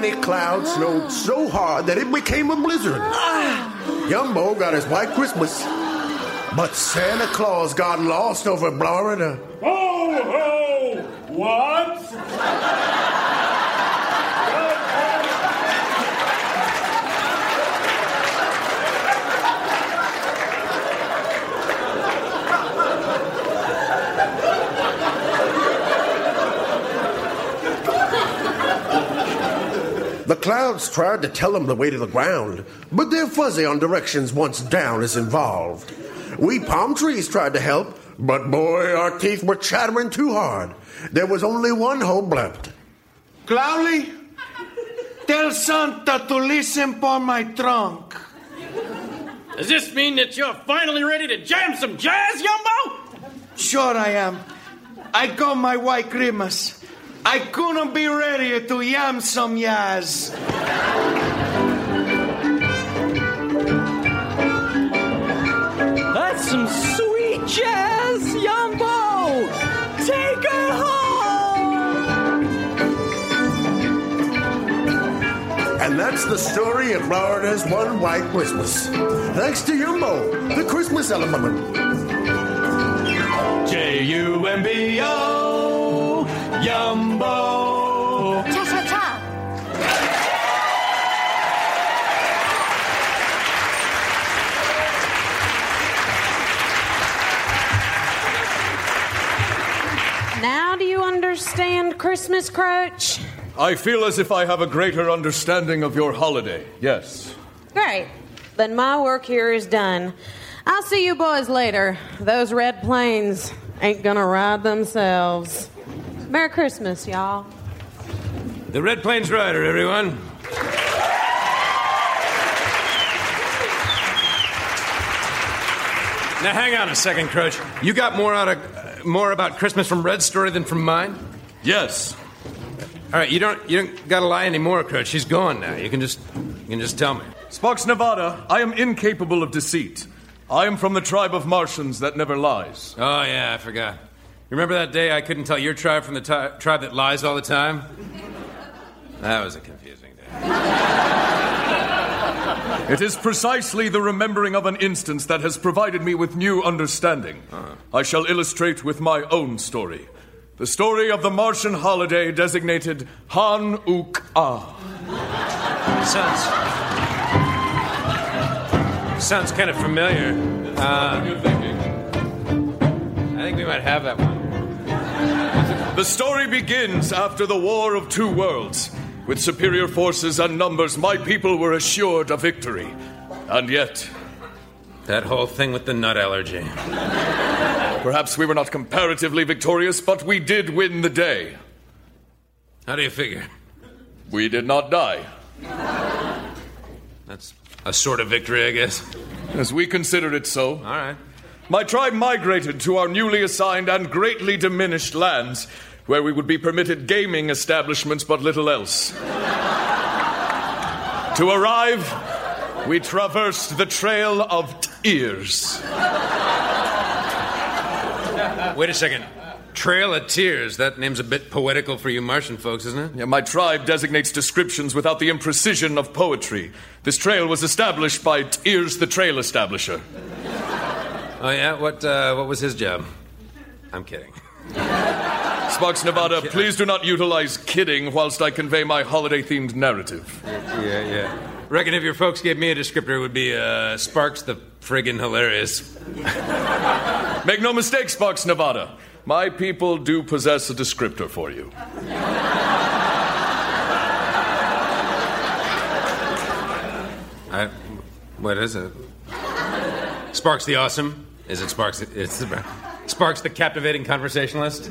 Many clouds snowed so hard that it became a blizzard. Yumbo got his white Christmas. But Santa Claus got lost over Florida. Ho, ho! What? The clouds tried to tell them the way to the ground, but they're fuzzy on directions once down is involved. We palm trees tried to help, but boy, our teeth were chattering too hard. There was only one hope left. Cloudy, tell Santa to listen for my trunk. Does this mean that you're finally ready to jam some jazz, Yumbo? Sure I am. I got my white Christmas. I couldn't be ready to yam some yas. That's some sweet jazz, Yumbo! Take her home! And that's the story of Florida's One White Christmas. Thanks to Yumbo, the Christmas element. J U M B O, Yumbo. Cha cha cha. Now do you understand Christmas, Croach? I feel as if I have a greater understanding of your holiday, yes. Great. Then my work here is done. I'll see you boys later. Those red planes ain't gonna ride themselves. Merry Christmas, y'all. The Red Plains Rider, everyone. Now, hang on a second, Croach. You got more out of uh, more about Christmas from Red's story than from mine. Yes. All right, you don't you don't gotta lie anymore, Croach. She's gone now. You can just you can just tell me. Sparks Nevada, I am incapable of deceit. I am from the tribe of Martians that never lies. Oh yeah, I forgot. Remember that day I couldn't tell your tribe from the ti- tribe that lies all the time? That was a confusing day. It is precisely the remembering of an instance that has provided me with new understanding. I shall illustrate with my own story. The story of the Martian holiday designated Han Uk Ah. Sounds sounds kind of familiar. Uh, I think we might have that one. The story begins after the War of Two Worlds. With superior forces and numbers, my people were assured a victory. And yet. That whole thing with the nut allergy. Perhaps we were not comparatively victorious, but we did win the day. How do you figure? We did not die. That's a sort of victory, I guess. As we considered it so. All right. My tribe migrated to our newly assigned and greatly diminished lands, where we would be permitted gaming establishments but little else. to arrive, we traversed the trail of tears. Wait a second. Trail of Tears. That name's a bit poetical for you Martian folks, isn't it? Yeah, my tribe designates descriptions without the imprecision of poetry. This trail was established by Tears the Trail Establisher. Oh yeah. What uh, what was his job? I'm kidding. Sparks Nevada, please do not utilize kidding whilst I convey my holiday themed narrative. Yeah, yeah. Reckon if your folks gave me a descriptor, it would be uh, Sparks the friggin' hilarious. Make no mistake, Sparks Nevada. My people do possess a descriptor for you. I, what is it? Sparks the awesome? Is it Sparks? The, it's Sparks the captivating conversationalist?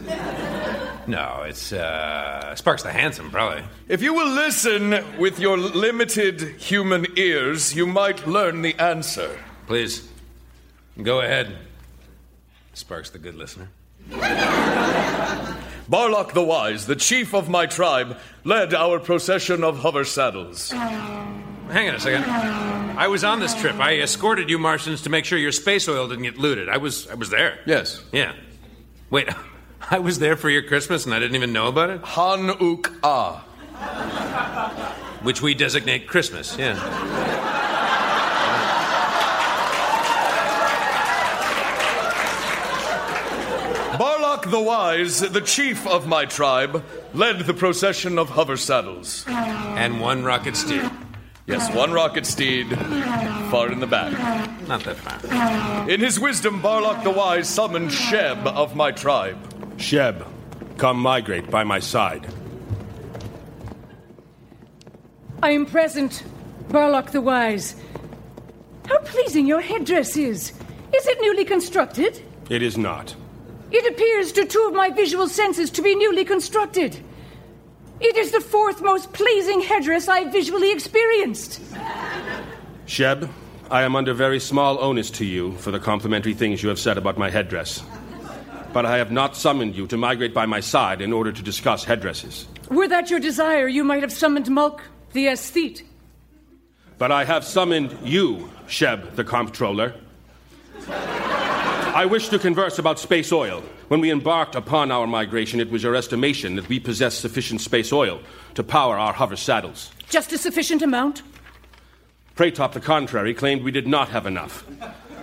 No, it's uh, Sparks the handsome, probably. If you will listen with your limited human ears, you might learn the answer. Please, go ahead. Sparks the good listener. Barlock the Wise, the chief of my tribe, led our procession of hover saddles. Hang on a second. I was on this trip. I escorted you Martians to make sure your space oil didn't get looted. I was I was there. Yes. Yeah. Wait, I was there for your Christmas and I didn't even know about it? Hanukkah. Ah. Which we designate Christmas, yeah. Barlock the Wise, the chief of my tribe, led the procession of hover saddles. And one rocket steed. Yes, one rocket steed, far in the back. Not that far. In his wisdom, Barlock the Wise summoned Sheb of my tribe. Sheb, come migrate by my side. I am present, Barlock the Wise. How pleasing your headdress is. Is it newly constructed? It is not. It appears to two of my visual senses to be newly constructed. It is the fourth most pleasing headdress I've visually experienced. Sheb, I am under very small onus to you for the complimentary things you have said about my headdress. But I have not summoned you to migrate by my side in order to discuss headdresses. Were that your desire, you might have summoned Mulk, the aesthete. But I have summoned you, Sheb the Comptroller. I wish to converse about space oil. When we embarked upon our migration, it was your estimation that we possessed sufficient space oil to power our hover saddles. Just a sufficient amount? Praytop, the contrary, claimed we did not have enough.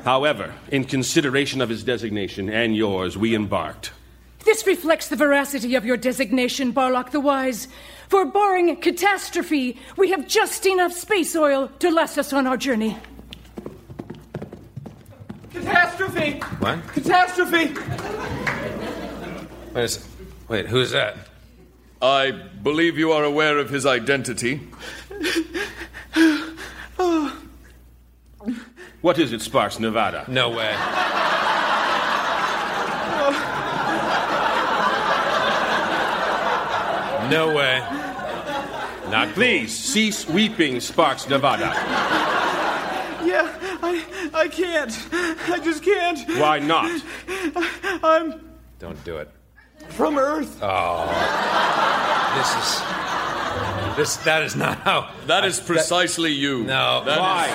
However, in consideration of his designation and yours, we embarked. This reflects the veracity of your designation, Barlock the Wise. For barring catastrophe, we have just enough space oil to last us on our journey. Catastrophe! What? Catastrophe! Wait, a s- wait, who's that? I believe you are aware of his identity. What is it, Sparks, Nevada? No way. No way. Not please cease weeping, Sparks, Nevada. Yeah, I, I can't. I just can't. Why not? I'm Don't do it. from Earth. Oh. This is. This, that is not how. That is precisely you. No. That Why? is-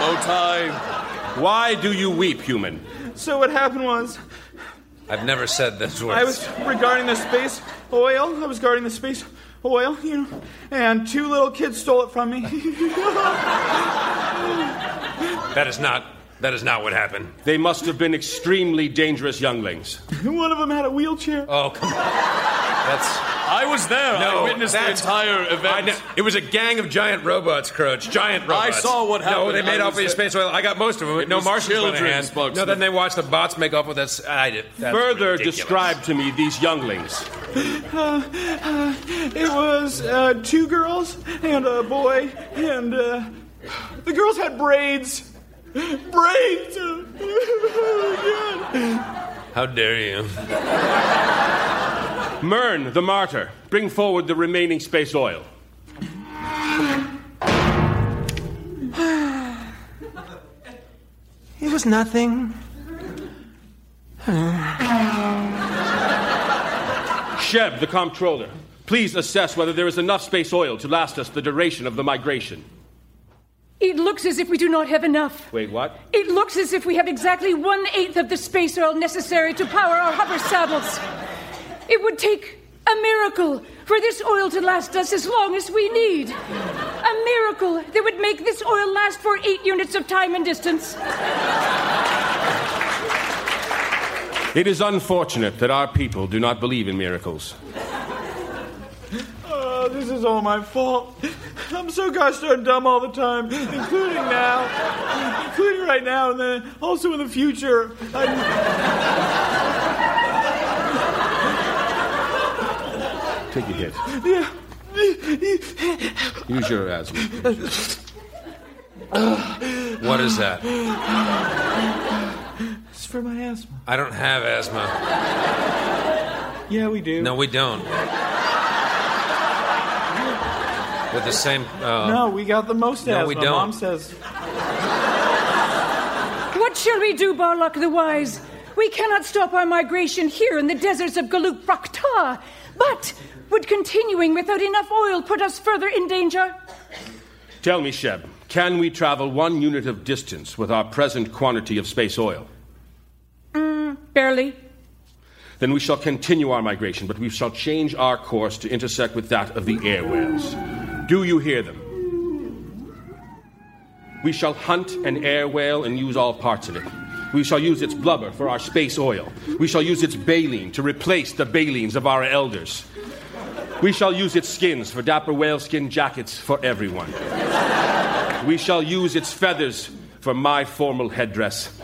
Bow tie. Why do you weep, human? So what happened was, I've never said those words. I was regarding the space oil. I was guarding the space oil, you know, and two little kids stole it from me. That is not. That is not what happened. They must have been extremely dangerous younglings. One of them had a wheelchair. Oh come on. That's. I was there. No, I witnessed the that's- entire I event. know, it was a gang of giant robots, Croach. Giant robots. I saw what happened. No, happened. they made I off with was your space oil. I got most of them. It no was Martians by the children, hand. No, then they watched the bots make off with us. I did. That's Further ridiculous. describe to me these younglings. Uh, uh, it was uh, two girls and a boy, and uh, the girls had braids. Braids! Oh, God. How dare you? Mern, the martyr, bring forward the remaining space oil. It was nothing. Sheb, the comptroller, please assess whether there is enough space oil to last us the duration of the migration. It looks as if we do not have enough. Wait, what? It looks as if we have exactly one eighth of the space oil necessary to power our hover saddles. It would take a miracle for this oil to last us as long as we need. A miracle that would make this oil last for eight units of time and distance. It is unfortunate that our people do not believe in miracles. Oh, this is all my fault. I'm so gosh darn dumb all the time, including now, including right now, and then also in the future. I, Take a hit. yeah. Use your asthma. What is that? It's for my asthma. I don't have asthma. Yeah, we do. No, we don't. With the same. Uh, No, we got the most No, asthma. we don't. Mom says. What shall we do, Barlock the Wise? We cannot stop our migration here in the deserts of Galuk Prakta, but would continuing without enough oil put us further in danger? Tell me, Sheb, can we travel one unit of distance with our present quantity of space oil? Mm, barely. Then we shall continue our migration, but we shall change our course to intersect with that of the air whales. Do you hear them? We shall hunt an air whale and use all parts of it. We shall use its blubber for our space oil. We shall use its baleen to replace the baleens of our elders. We shall use its skins for dapper whaleskin jackets for everyone. We shall use its feathers for my formal headdress.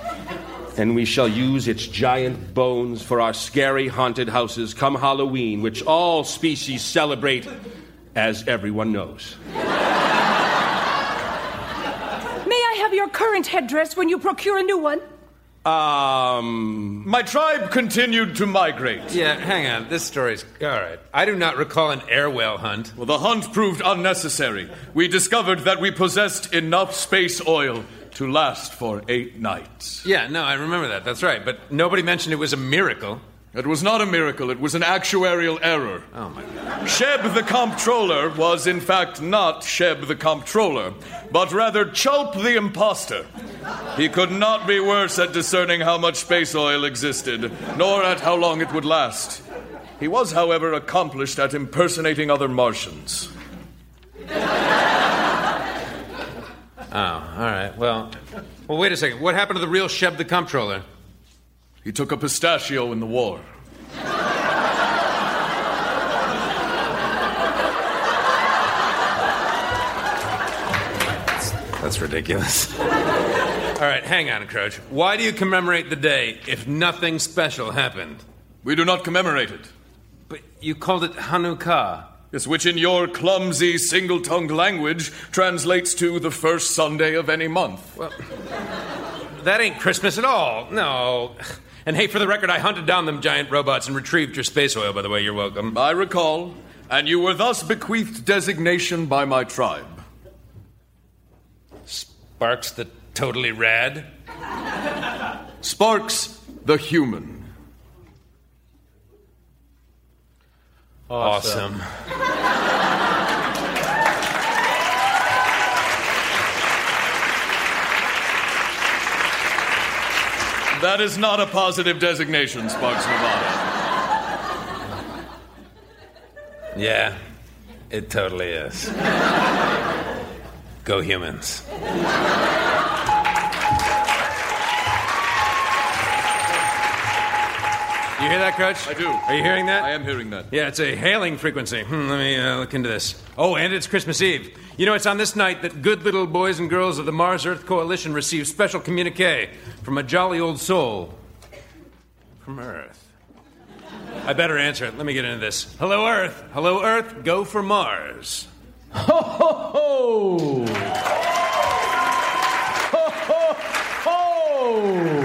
And we shall use its giant bones for our scary haunted houses come Halloween, which all species celebrate, as everyone knows. May I have your current headdress when you procure a new one? Um. My tribe continued to migrate. Yeah, hang on. This story's. All right. I do not recall an air whale hunt. Well, the hunt proved unnecessary. We discovered that we possessed enough space oil to last for eight nights. Yeah, no, I remember that. That's right. But nobody mentioned it was a miracle. It was not a miracle, it was an actuarial error. Oh my god. Sheb the comptroller was in fact not Sheb the comptroller, but rather Chulp the imposter. He could not be worse at discerning how much space oil existed, nor at how long it would last. He was, however, accomplished at impersonating other Martians. Oh, all right. Well, well, wait a second. What happened to the real Sheb the comptroller? He took a pistachio in the war. That's ridiculous. All right, hang on, Croach. Why do you commemorate the day if nothing special happened? We do not commemorate it. But you called it Hanukkah. Yes, which in your clumsy, single tongued language translates to the first Sunday of any month. Well, that ain't Christmas at all. No. And hey, for the record, I hunted down them giant robots and retrieved your space oil, by the way. You're welcome. I recall, and you were thus bequeathed designation by my tribe. Sparks the totally rad? Sparks the human. Awesome. That is not a positive designation, Sparks Nevada. Yeah, it totally is. Go humans. You hear that, Croach? I do. Are you hearing that? I am hearing that. Yeah, it's a hailing frequency. Hmm, let me uh, look into this. Oh, and it's Christmas Eve. You know, it's on this night that good little boys and girls of the Mars Earth Coalition receive special communique from a jolly old soul from Earth. I better answer it. Let me get into this. Hello, Earth. Hello, Earth. Go for Mars. Ho, ho, ho! Ho, ho, ho!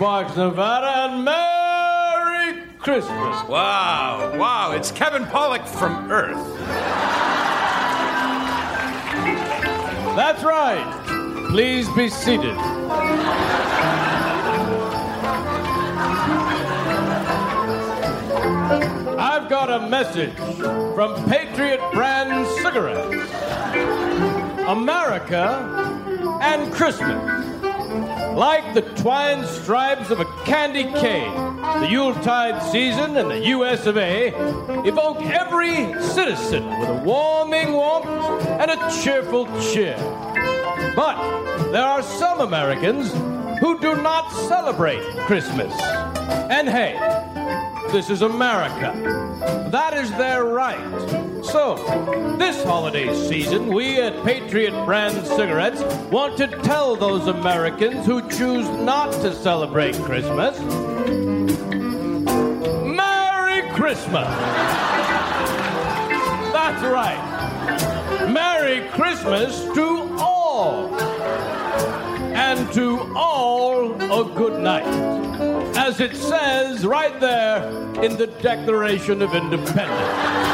Sparks, Nevada, and Merry Christmas. Wow, wow, it's Kevin Pollak from Earth. That's right. Please be seated. I've got a message from Patriot Brand Cigarettes. America and Christmas. Like the twined stripes of a candy cane, the Yuletide season and the US of A evoke every citizen with a warming warmth and a cheerful cheer. But there are some Americans who do not celebrate Christmas. And hey, this is America. That is their right. So, this holiday season, we at Patriot Brand Cigarettes want to tell those Americans who choose not to celebrate Christmas Merry Christmas! That's right. Merry Christmas to all! And to all a good night. As it says right there in the Declaration of Independence.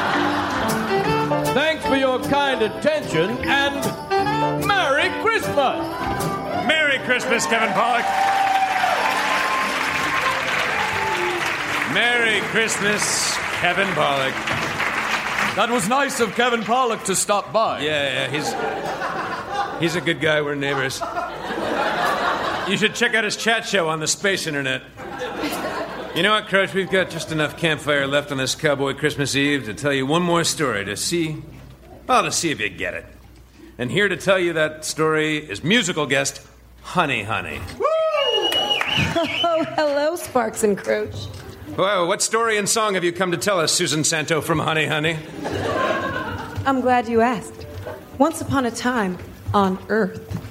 Thanks for your kind attention and Merry Christmas! Merry Christmas, Kevin Pollak. Merry Christmas, Kevin Pollak. That was nice of Kevin Pollak to stop by. Yeah, yeah, he's he's a good guy. We're neighbors. You should check out his chat show on the space internet. You know what, Croach? We've got just enough campfire left on this cowboy Christmas Eve to tell you one more story to see, well, to see if you get it. And here to tell you that story is musical guest honeyhoney. Oh, hello, Sparks and Croach. Well, what story and song have you come to tell us, Suzanne Santo from honeyhoney? I'm glad you asked. Once upon a time, on Earth,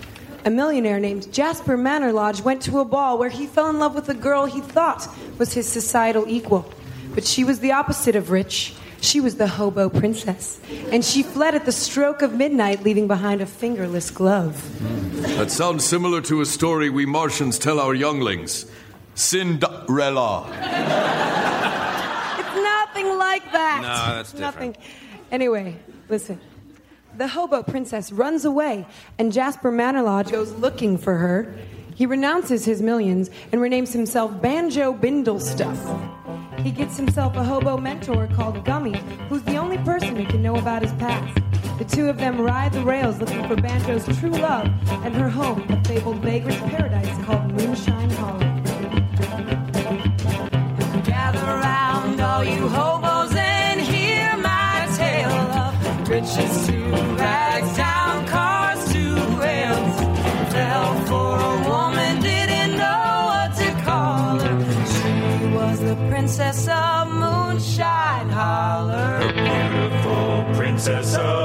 a millionaire named Jasper Manor Lodge went to a ball where he fell in love with a girl he thought was his societal equal. But she was the opposite of rich. She was the hobo princess. And she fled at the stroke of midnight, leaving behind a fingerless glove. That sounds similar to a story we Martians tell our younglings Cinderella. It's nothing like that. No, that's Nothing. Anyway, listen. The hobo princess runs away, and Jasper Manor Lodge goes looking for her. He renounces his millions and renames himself Banjo Bindlestuff. He gets himself a hobo mentor called Gummy, who's the only person who can know about his past. The two of them ride the rails looking for Banjo's true love and her home, a fabled vagrant's paradise called Moonshine Hollow. Gather round, all you hobos, and hear my tale of riches princess of Moonshine Holler. The Beautiful princess of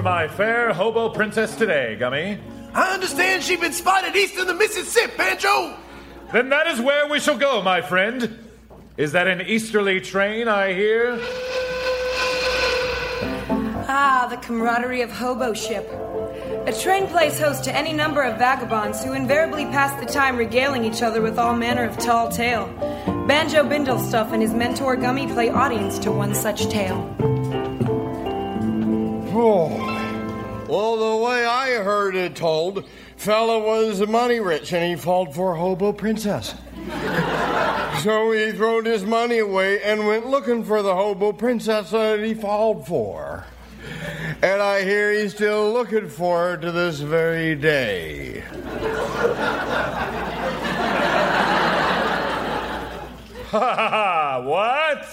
for my fair hobo princess today, Gummy? I understand she's been spotted east of the Mississippi, Banjo. Then that is where we shall go, my friend. Is that an easterly train I hear? Ah, the camaraderie of hobo ship. A train plays host to any number of vagabonds who invariably pass the time regaling each other with all manner of tall tale. Banjo Bindlestuff and his mentor Gummy play audience to one such tale. Oh. Well, the way I heard it told, fella was money rich and he falled for hobo princess. so he throwed his money away and went looking for the hobo princess that he falled for. And I hear he's still looking for her to this very day. Ha ha ha! What?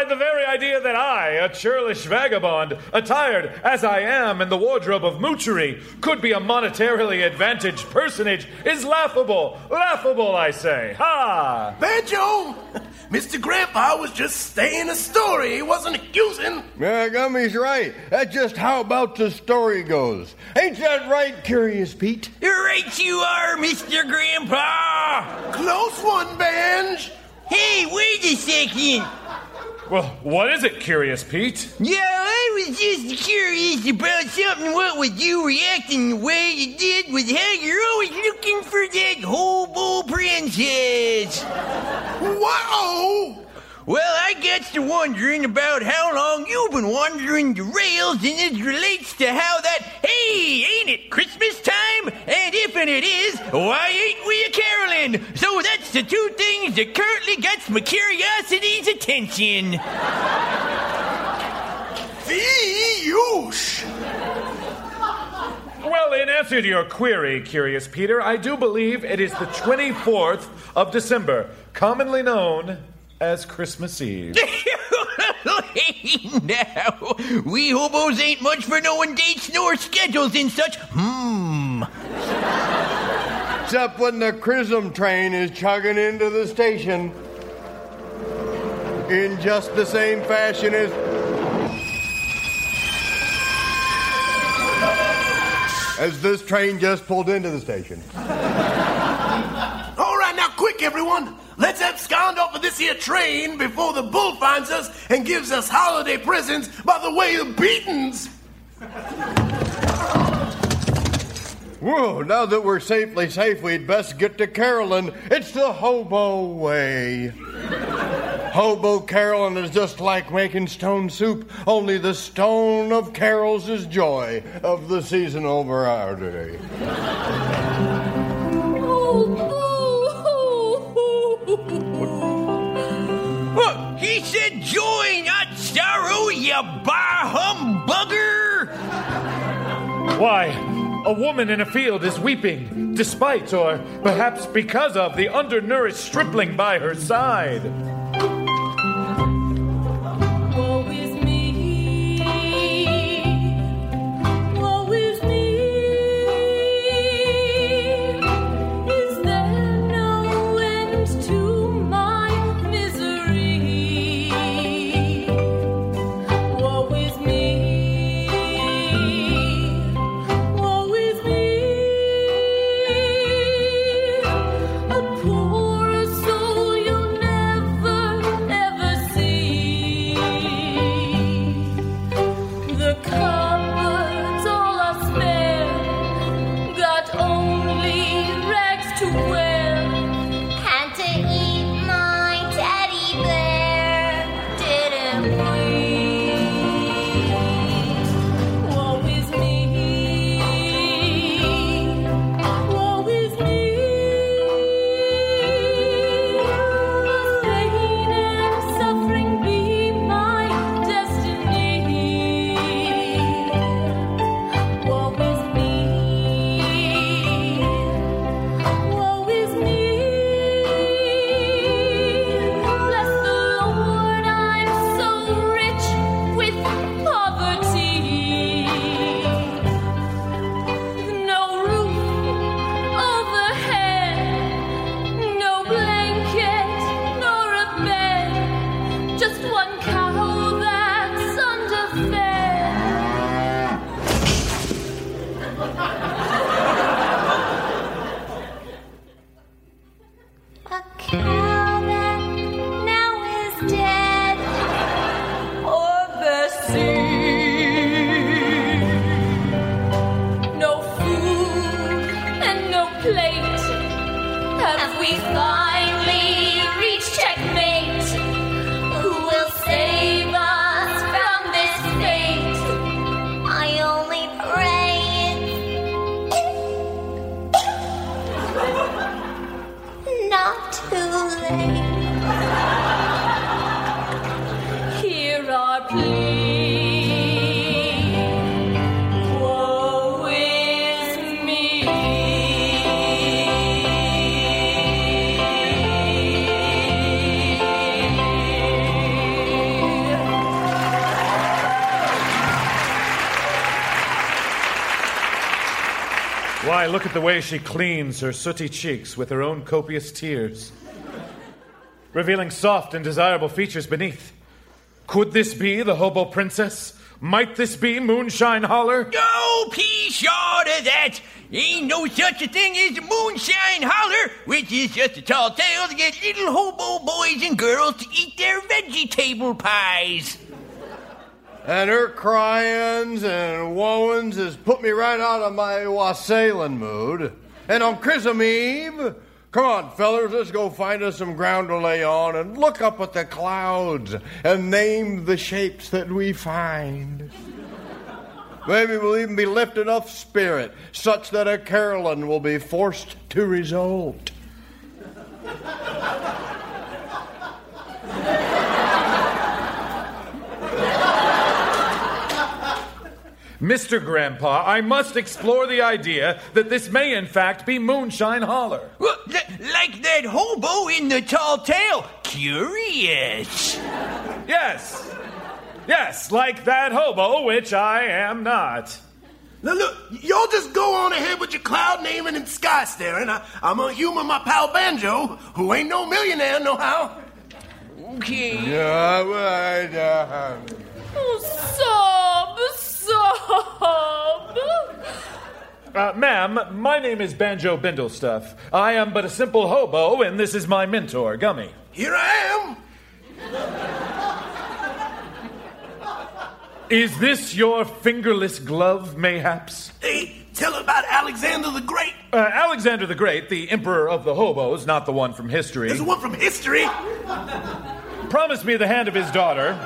Why, the very idea that I, a churlish vagabond, attired as I am in the wardrobe of moochery, could be a monetarily advantaged personage is laughable. Laughable, I say. Ha! Banjo! Mr. Grandpa was just saying a story. He wasn't accusing. Yeah, Gummy's right. That's just how about the story goes. Ain't that right, Curious Pete? You're right you are, Mr. Grandpa! Close one, Benj! Hey, wait a second! Well, what is it, Curious Pete? Yeah, I was just curious about something. What was you reacting the way you did with how you're always looking for that hobo princess? Whoa! Well, I got to wondering about how long you've been wandering the rails, and it relates to how that, hey, ain't it Christmas time? And if and it is, why ain't we a caroling? So that's the two things that currently gets my curiosity's attention. Fee-oosh! Well, in answer to your query, Curious Peter, I do believe it is the 24th of December, commonly known as Christmas Eve. now, we hobos ain't much for knowing dates nor schedules and such. Hmm. Except when the Chrism train is chugging into the station in just the same fashion as. As this train just pulled into the station. All right, now quick, everyone. Let's abscond off of this here train before the bull finds us and gives us holiday presents by the way of beatings. Whoa, now that we're safely safe, we'd best get to Carolyn. It's the hobo way. Hobo Carolyn is just like making stone soup, only the stone of carols is joy of the seasonal variety. What? He said joy, not sorrow, you bar humbugger! Why, a woman in a field is weeping, despite or perhaps because of the undernourished stripling by her side. Look at the way she cleans her sooty cheeks with her own copious tears, revealing soft and desirable features beneath. Could this be the hobo princess? Might this be Moonshine Holler? Oh, pea short of that. Ain't no such a thing as moonshine holler, which is just a tall tale to get little hobo boys and girls to eat their vegetable pies. And her cryings and woeings has put me right out of my wassailing mood. And on Christmas Eve, come on, fellers, let's go find us some ground to lay on and look up at the clouds and name the shapes that we find. Maybe we'll even be lifted up spirit, such that a Carolyn will be forced to result. Mr. Grandpa, I must explore the idea that this may in fact be Moonshine Holler. Well, li- like that hobo in the tall tale. Curious. Yes. Yes, like that hobo, which I am not. Now look, y'all just go on ahead with your cloud naming and sky staring. I, I'm gonna humor my pal Banjo, who ain't no millionaire no how. Okay. Yeah, right. Uh, Sob, sob. Uh, ma'am, my name is Banjo Bindlestuff. I am but a simple hobo, and this is my mentor, Gummy. Here I am. Is this your fingerless glove, mayhaps? Hey, tell about Alexander the Great. Uh, Alexander the Great, the emperor of the hobos, not the one from history. There's one from history. Promise me the hand of his daughter,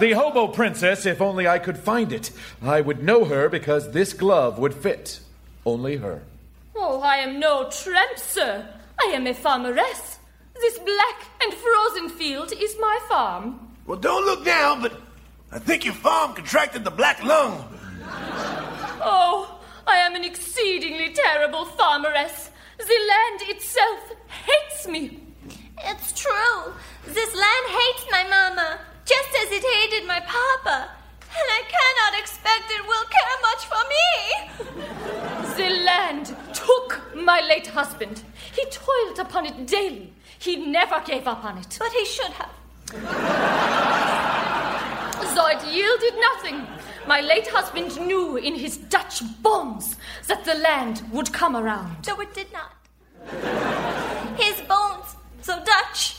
the hobo princess, if only I could find it. I would know her because this glove would fit only her. Oh, I am no tramp, sir. I am a farmeress. This black and frozen field is my farm. Well, don't look now, but I think your farm contracted the black lung. Oh, I am an exceedingly terrible farmeress. The land itself hates me. It's true. This land hates my mama, just as it hated my papa. And I cannot expect it will care much for me. The land took my late husband. He toiled upon it daily. He never gave up on it. But he should have. So it yielded nothing. My late husband knew in his Dutch bones that the land would come around. So it did not. His bones, so Dutch,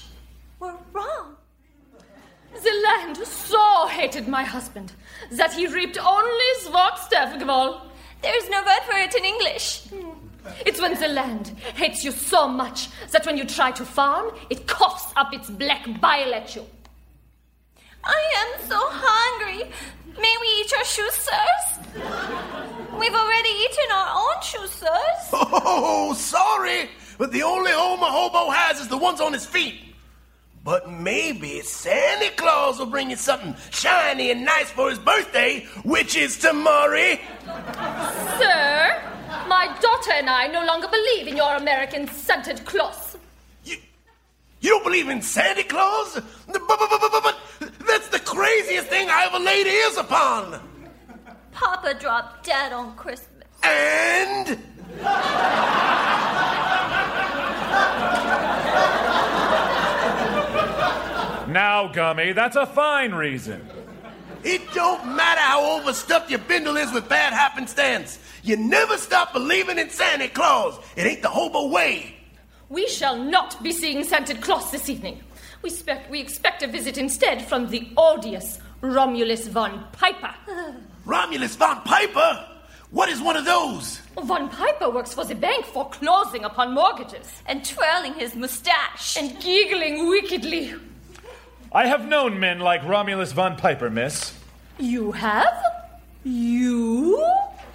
were wrong. The land so hated my husband that he reaped only Svartstevgval. There's no word for it in English. It's when the land hates you so much that when you try to farm, it coughs up its black bile at you. I am so hungry. May we eat your shoes, sirs? We've already eaten our own shoes, sirs. Oh, sorry, but the only home a hobo has is the ones on his feet. But maybe Santa Claus will bring you something shiny and nice for his birthday, which is tomorrow. Sir, my daughter and I no longer believe in your American scented cloth. You don't believe in Santa Claus? But, but, but, but, but that's the craziest thing I ever laid ears upon. Papa dropped dead on Christmas. And Now, Gummy, that's a fine reason. it don't matter how overstuffed your bindle is with bad happenstance. You never stop believing in Santa Claus. It ain't the hobo way. We shall not be seeing Santa Claus this evening. We expect, we expect a visit instead from the odious Romulus von Piper. Romulus von Piper? What is one of those? Von Piper works for the bank foreclosing upon mortgages. And twirling his mustache. And giggling wickedly. I have known men like Romulus von Piper, miss. You have? You?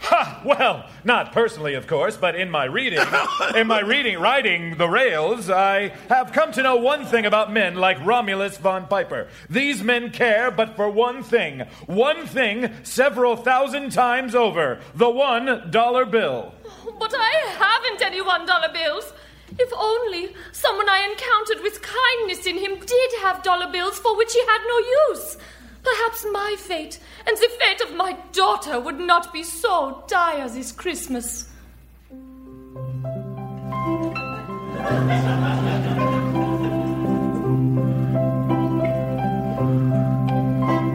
Ha! Well, not personally, of course, but in my reading, in my reading, writing the rails, I have come to know one thing about men like Romulus von Piper. These men care but for one thing. One thing several thousand times over. The one dollar bill. But I haven't any one dollar bills. If only someone I encountered with kindness in him did have dollar bills for which he had no use. Perhaps my fate and the fate of my daughter would not be so dire this Christmas.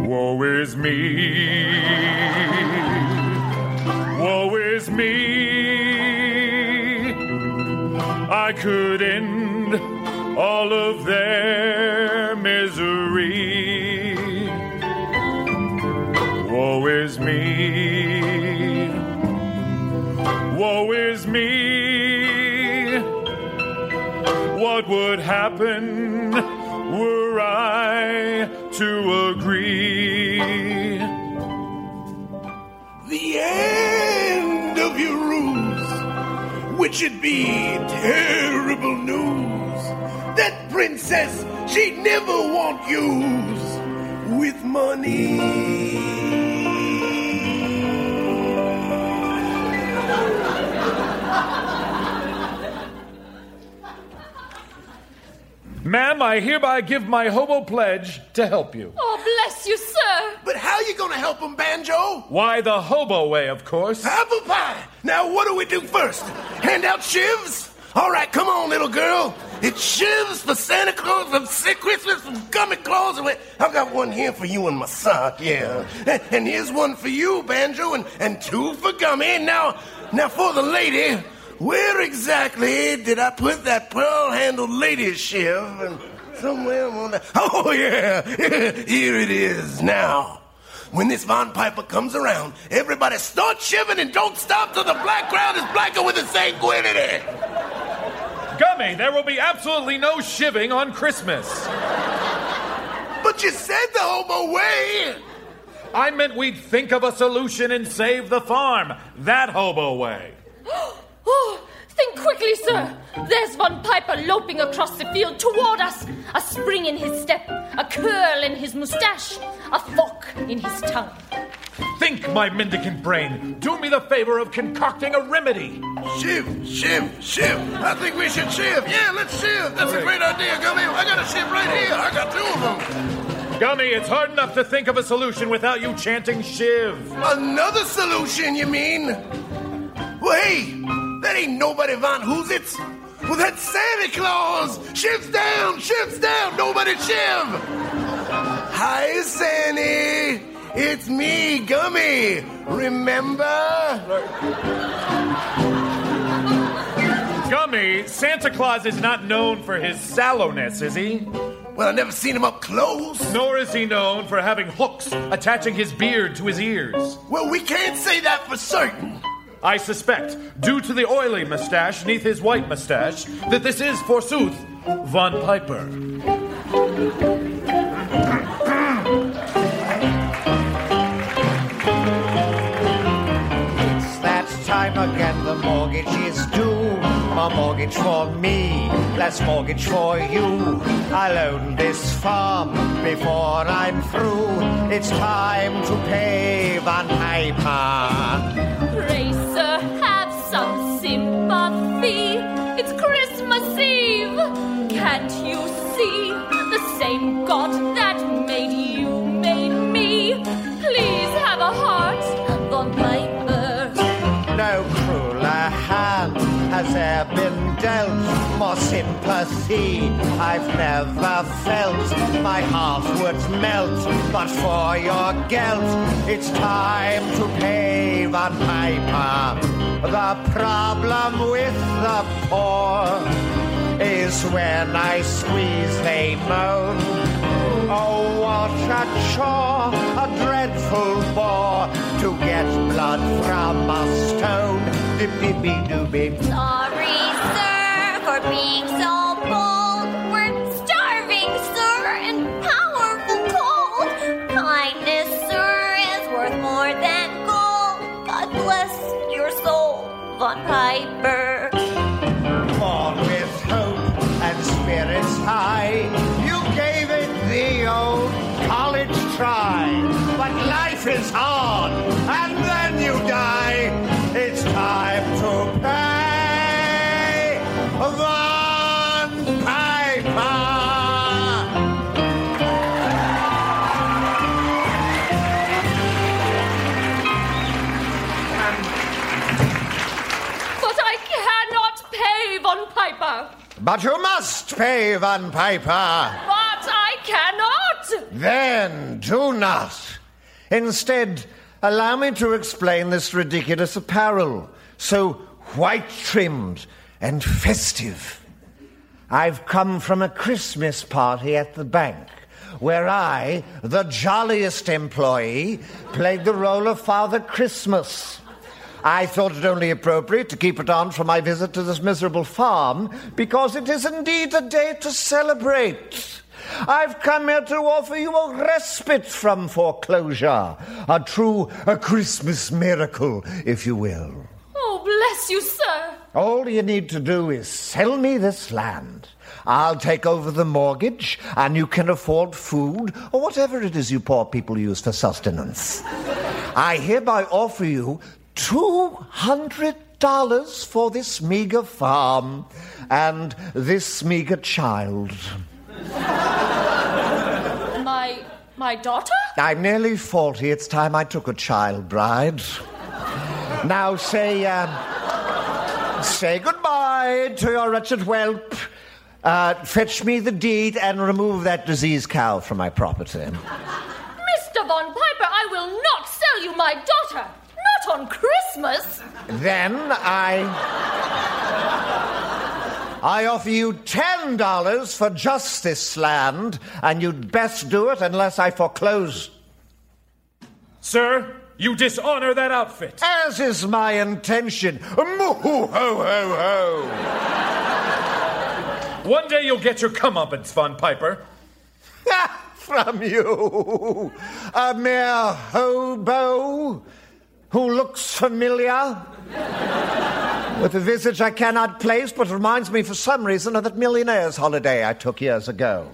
Woe is me. I could end all of their misery. Woe is me. Woe is me. What would happen were I to which would be terrible news. That princess, she'd never want yous with money. Ma'am, I hereby give my hobo pledge to help you. Oh, bless you, sir. But how are you gonna help him, Banjo? Why, the hobo way, of course. Apple pie. Now, what do we do first? Hand out shivs? All right, come on, little girl. It's shivs for Santa Claus, from Sick Christmas, from Gummy Claus. and I've got one here for you in my sock, yeah. And, and here's one for you, Banjo, and, and two for Gummy. And now, now for the lady, where exactly did I put that pearl-handled lady shiv? And somewhere on the... Oh, yeah, here it is now. When this Von Piper comes around, everybody start shivering and don't stop till the black crowd is blacker with the sanguinity. Gummy, there will be absolutely no shiving on Christmas. But you said the hobo way. I meant we'd think of a solution and save the farm. That hobo way. Oh, think quickly, sir. There's Von Piper loping across the field toward us. A spring in his step, a curl in his mustache, a fork in his tongue. Think, my mendicant brain. Do me the favor of concocting a remedy. Shiv, shiv, shiv. I think we should shiv. Yeah, let's shiv. That's a great idea, Gummy. I got a shiv right here. I got two of them. Gummy, it's hard enough to think of a solution without you chanting Shiv. Another solution, you mean? Well, hey, that ain't nobody Von Hoositz. Well, that's Santa Claus. Shiv's down, shiv's down. Nobody shiv. Hi, Sandy. It's me, Gummy. Remember? Gummy, Santa Claus is not known for his sallowness, is he? Well, I've never seen him up close. Nor is he known for having hooks attaching his beard to his ears. Well, we can't say that for certain. I suspect, due to the oily mustache neath his white mustache, that this is, forsooth, Von Piper. It's that time again, the mortgage is due. A mortgage for me, less mortgage for you. I'll own this farm before I'm through. It's time to pay Von Piper. Sympathy. It's Christmas Eve. Can't you see? The same God that has ever been dealt. More sympathy I've never felt. My heart would melt, but for your guilt, it's time to pay Von Piper. The problem with the poor is when I squeeze they moan. Oh, what a chore, a dreadful bore to get blood from a stone. Sorry, sir, for being so bold. We're starving, sir, and powerful cold. Kindness, sir, is worth more than gold. God bless your soul, Von Piper. Born with hope and spirits high, you gave it the old college try. But life is hard, and But you must pay Von Piper. But I cannot. Then do not. Instead, allow me to explain this ridiculous apparel, so white trimmed and festive. I've come from a Christmas party at the bank where I, the jolliest employee, played the role of Father Christmas. I thought it only appropriate to keep it on for my visit to this miserable farm because it is indeed a day to celebrate. I've come here to offer you a respite from foreclosure, a true a Christmas miracle, if you will. Oh, bless you, sir. All you need to do is sell me this land. I'll take over the mortgage, and you can afford food or whatever it is you poor people use for sustenance. I hereby offer you two hundred dollars for this meager farm and this meager child. My my daughter? I'm nearly forty. It's time I took a child bride. Now say, um, say goodbye to your wretched whelp. Uh, fetch me the deed and remove that diseased cow from my property. Mr. Von Piper, I will not sell you my daughter. Not on Christmas. Then I. I offer you ten dollars for just this land, and you'd best do it unless I foreclose. Sir, you dishonor that outfit. As is my intention. Moo ho ho ho. One day you'll get your comeuppance, Von Piper. From you, a mere hobo who looks familiar. With a visage I cannot place, but reminds me for some reason of that millionaire's holiday I took years ago.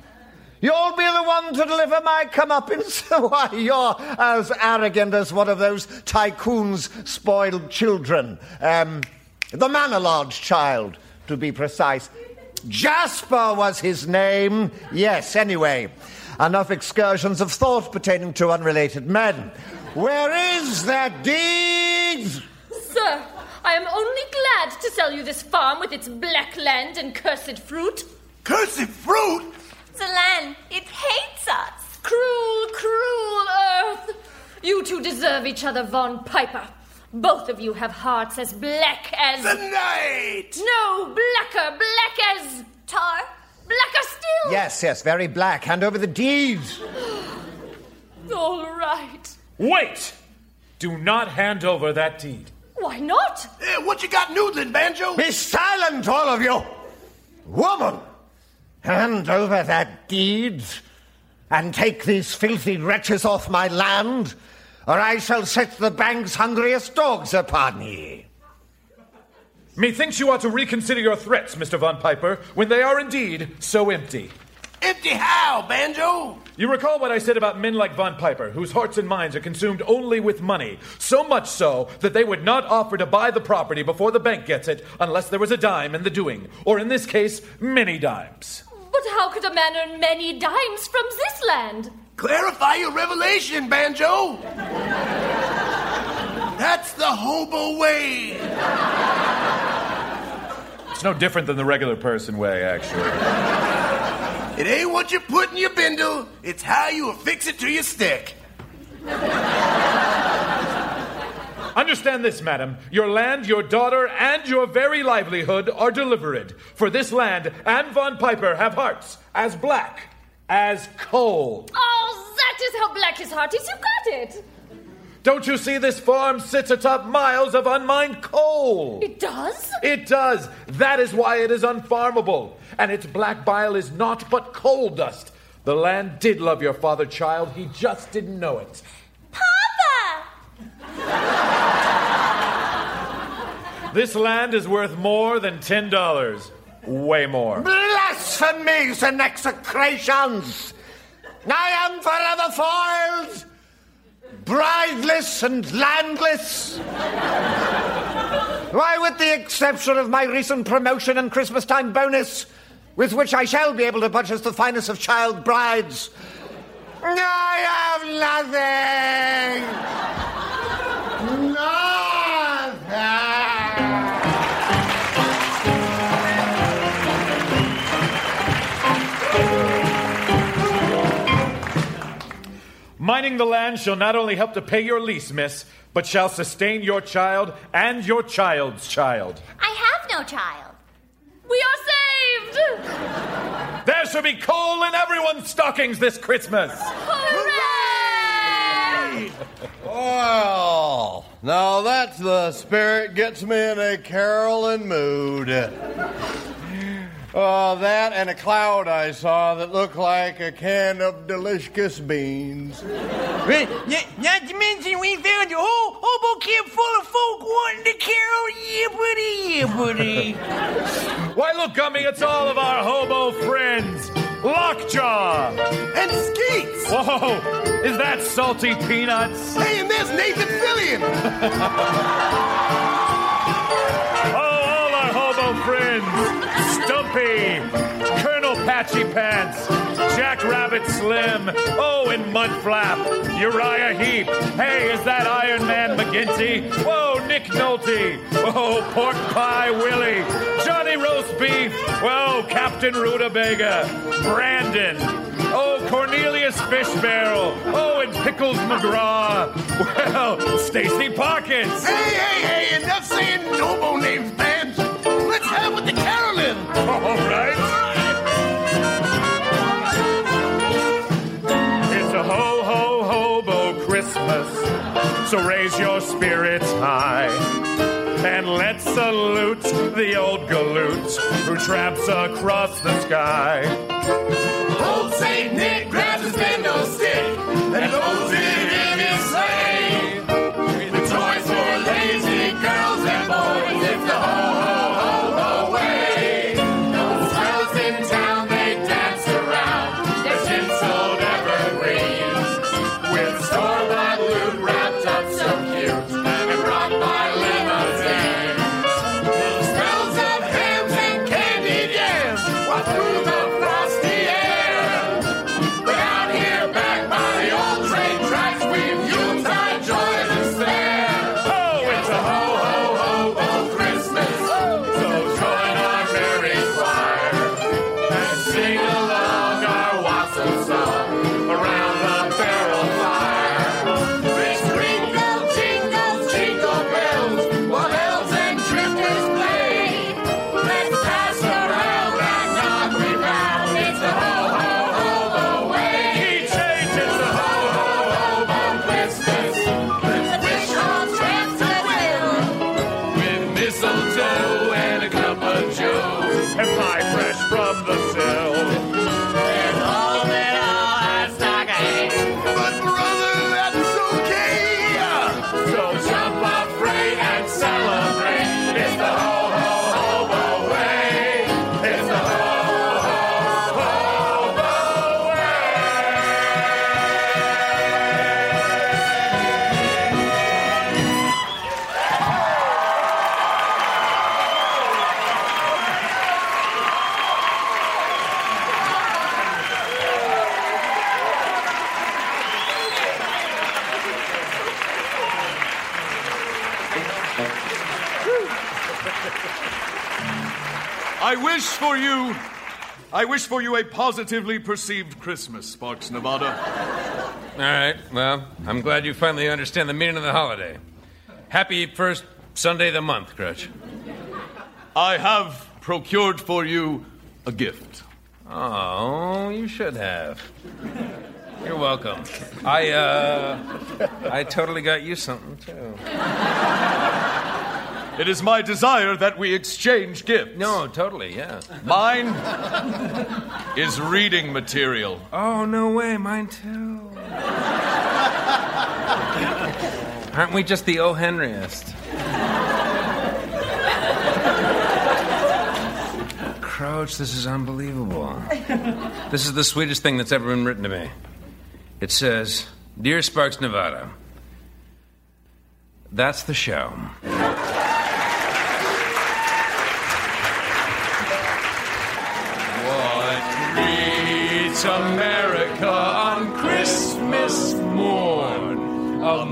You'll be the one to deliver my comeuppance? Why, you're as arrogant as one of those tycoons' spoiled children. Um, the Manor Lodge child, to be precise. Jasper was his name. Yes, anyway. Enough excursions of thought pertaining to unrelated men. Where is that deed? Sir, I am only glad to sell you this farm with its black land and cursed fruit. Cursed fruit? The land, it hates us. Cruel, cruel earth! You two deserve each other, Von Piper. Both of you have hearts as black as. The night! No, blacker, black as. Tar? Blacker still! Yes, yes, very black. Hand over the deed. All right. Wait! Do not hand over that deed. Why not? Eh, what you got noodling, Banjo? Be silent, all of you! Woman! Hand over that deed and take these filthy wretches off my land, or I shall set the bank's hungriest dogs upon ye. Methinks you ought to reconsider your threats, Mr. Von Piper, when they are indeed so empty. Empty how, Banjo? You recall what I said about men like Von Piper, whose hearts and minds are consumed only with money, so much so that they would not offer to buy the property before the bank gets it unless there was a dime in the doing, or in this case, many dimes. But how could a man earn many dimes from this land? Clarify your revelation, Banjo. That's the hobo way. It's no different than the regular person way, actually. It ain't what you put in your bindle, it's how you affix it to your stick. Understand this, madam. Your land, your daughter, and your very livelihood are delivered. For this land and Von Piper have hearts as black as coal. Oh, that is how black his heart is. You got it. Don't you see this farm sits atop miles of unmined coal? It does? It does. That is why it is unfarmable. And its black bile is naught but coal dust. The land did love your father, child. He just didn't know it. Papa! this land is worth more than ten dollars. Way more. Blasphemies and execrations! I am forever foiled, brideless and landless. Why, with the exception of my recent promotion and Christmas time bonus, with which I shall be able to purchase the finest of child brides, I have nothing. Nothing. Mining the land shall not only help to pay your lease, miss, but shall sustain your child and your child's child. I have no child. We are saved! There shall be coal in everyone's stockings this Christmas. Hooray! Well, now that's the spirit gets me in a caroling mood. Oh, that and a cloud I saw that looked like a can of delicious beans. Not, not to mention we found a whole hobo camp full of folk wanting to carol. Yeah, buddy, yeah, buddy. Why, look, Gummy, it's all of our hobo friends. Lockjaw. And Skeets. Whoa, is that salty peanuts? Hey, and there's Nathan Fillion. Oh, all our hobo friends. Colonel Patchy Pants, Jack Rabbit Slim, oh, and Mudflap, Uriah Heep. Hey, is that Iron Man McGinty? Whoa, Nick Nolte. Whoa, Pork Pie Willie, Johnny Roast Beef. Whoa, Captain Rutabaga, Brandon. Oh, Cornelius Fish Barrel. Oh, and Pickles McGraw. Well, Stacy Pockets. Hey, hey, hey, enough saying hobo names, man. All right. It's a ho ho hobo Christmas. So raise your spirits high. And let's salute the old galoot who tramps across the sky. Old Saint Nick grabs his bendo stick and it in I wish for you, I wish for you a positively perceived Christmas, Sparks, Nevada. All right, well, I'm glad you finally understand the meaning of the holiday. Happy first Sunday of the month, Croach. I have procured for you a gift. Oh, you should have. You're welcome. I, uh, I totally got you something, too. It is my desire that we exchange gifts. No, totally, yeah. Mine is reading material. Oh, no way, mine too. Aren't we just the O. Henryest? Croach, this is unbelievable. This is the sweetest thing that's ever been written to me. It says, Dear Sparks, Nevada, that's the show. Greets America on Christmas morn? A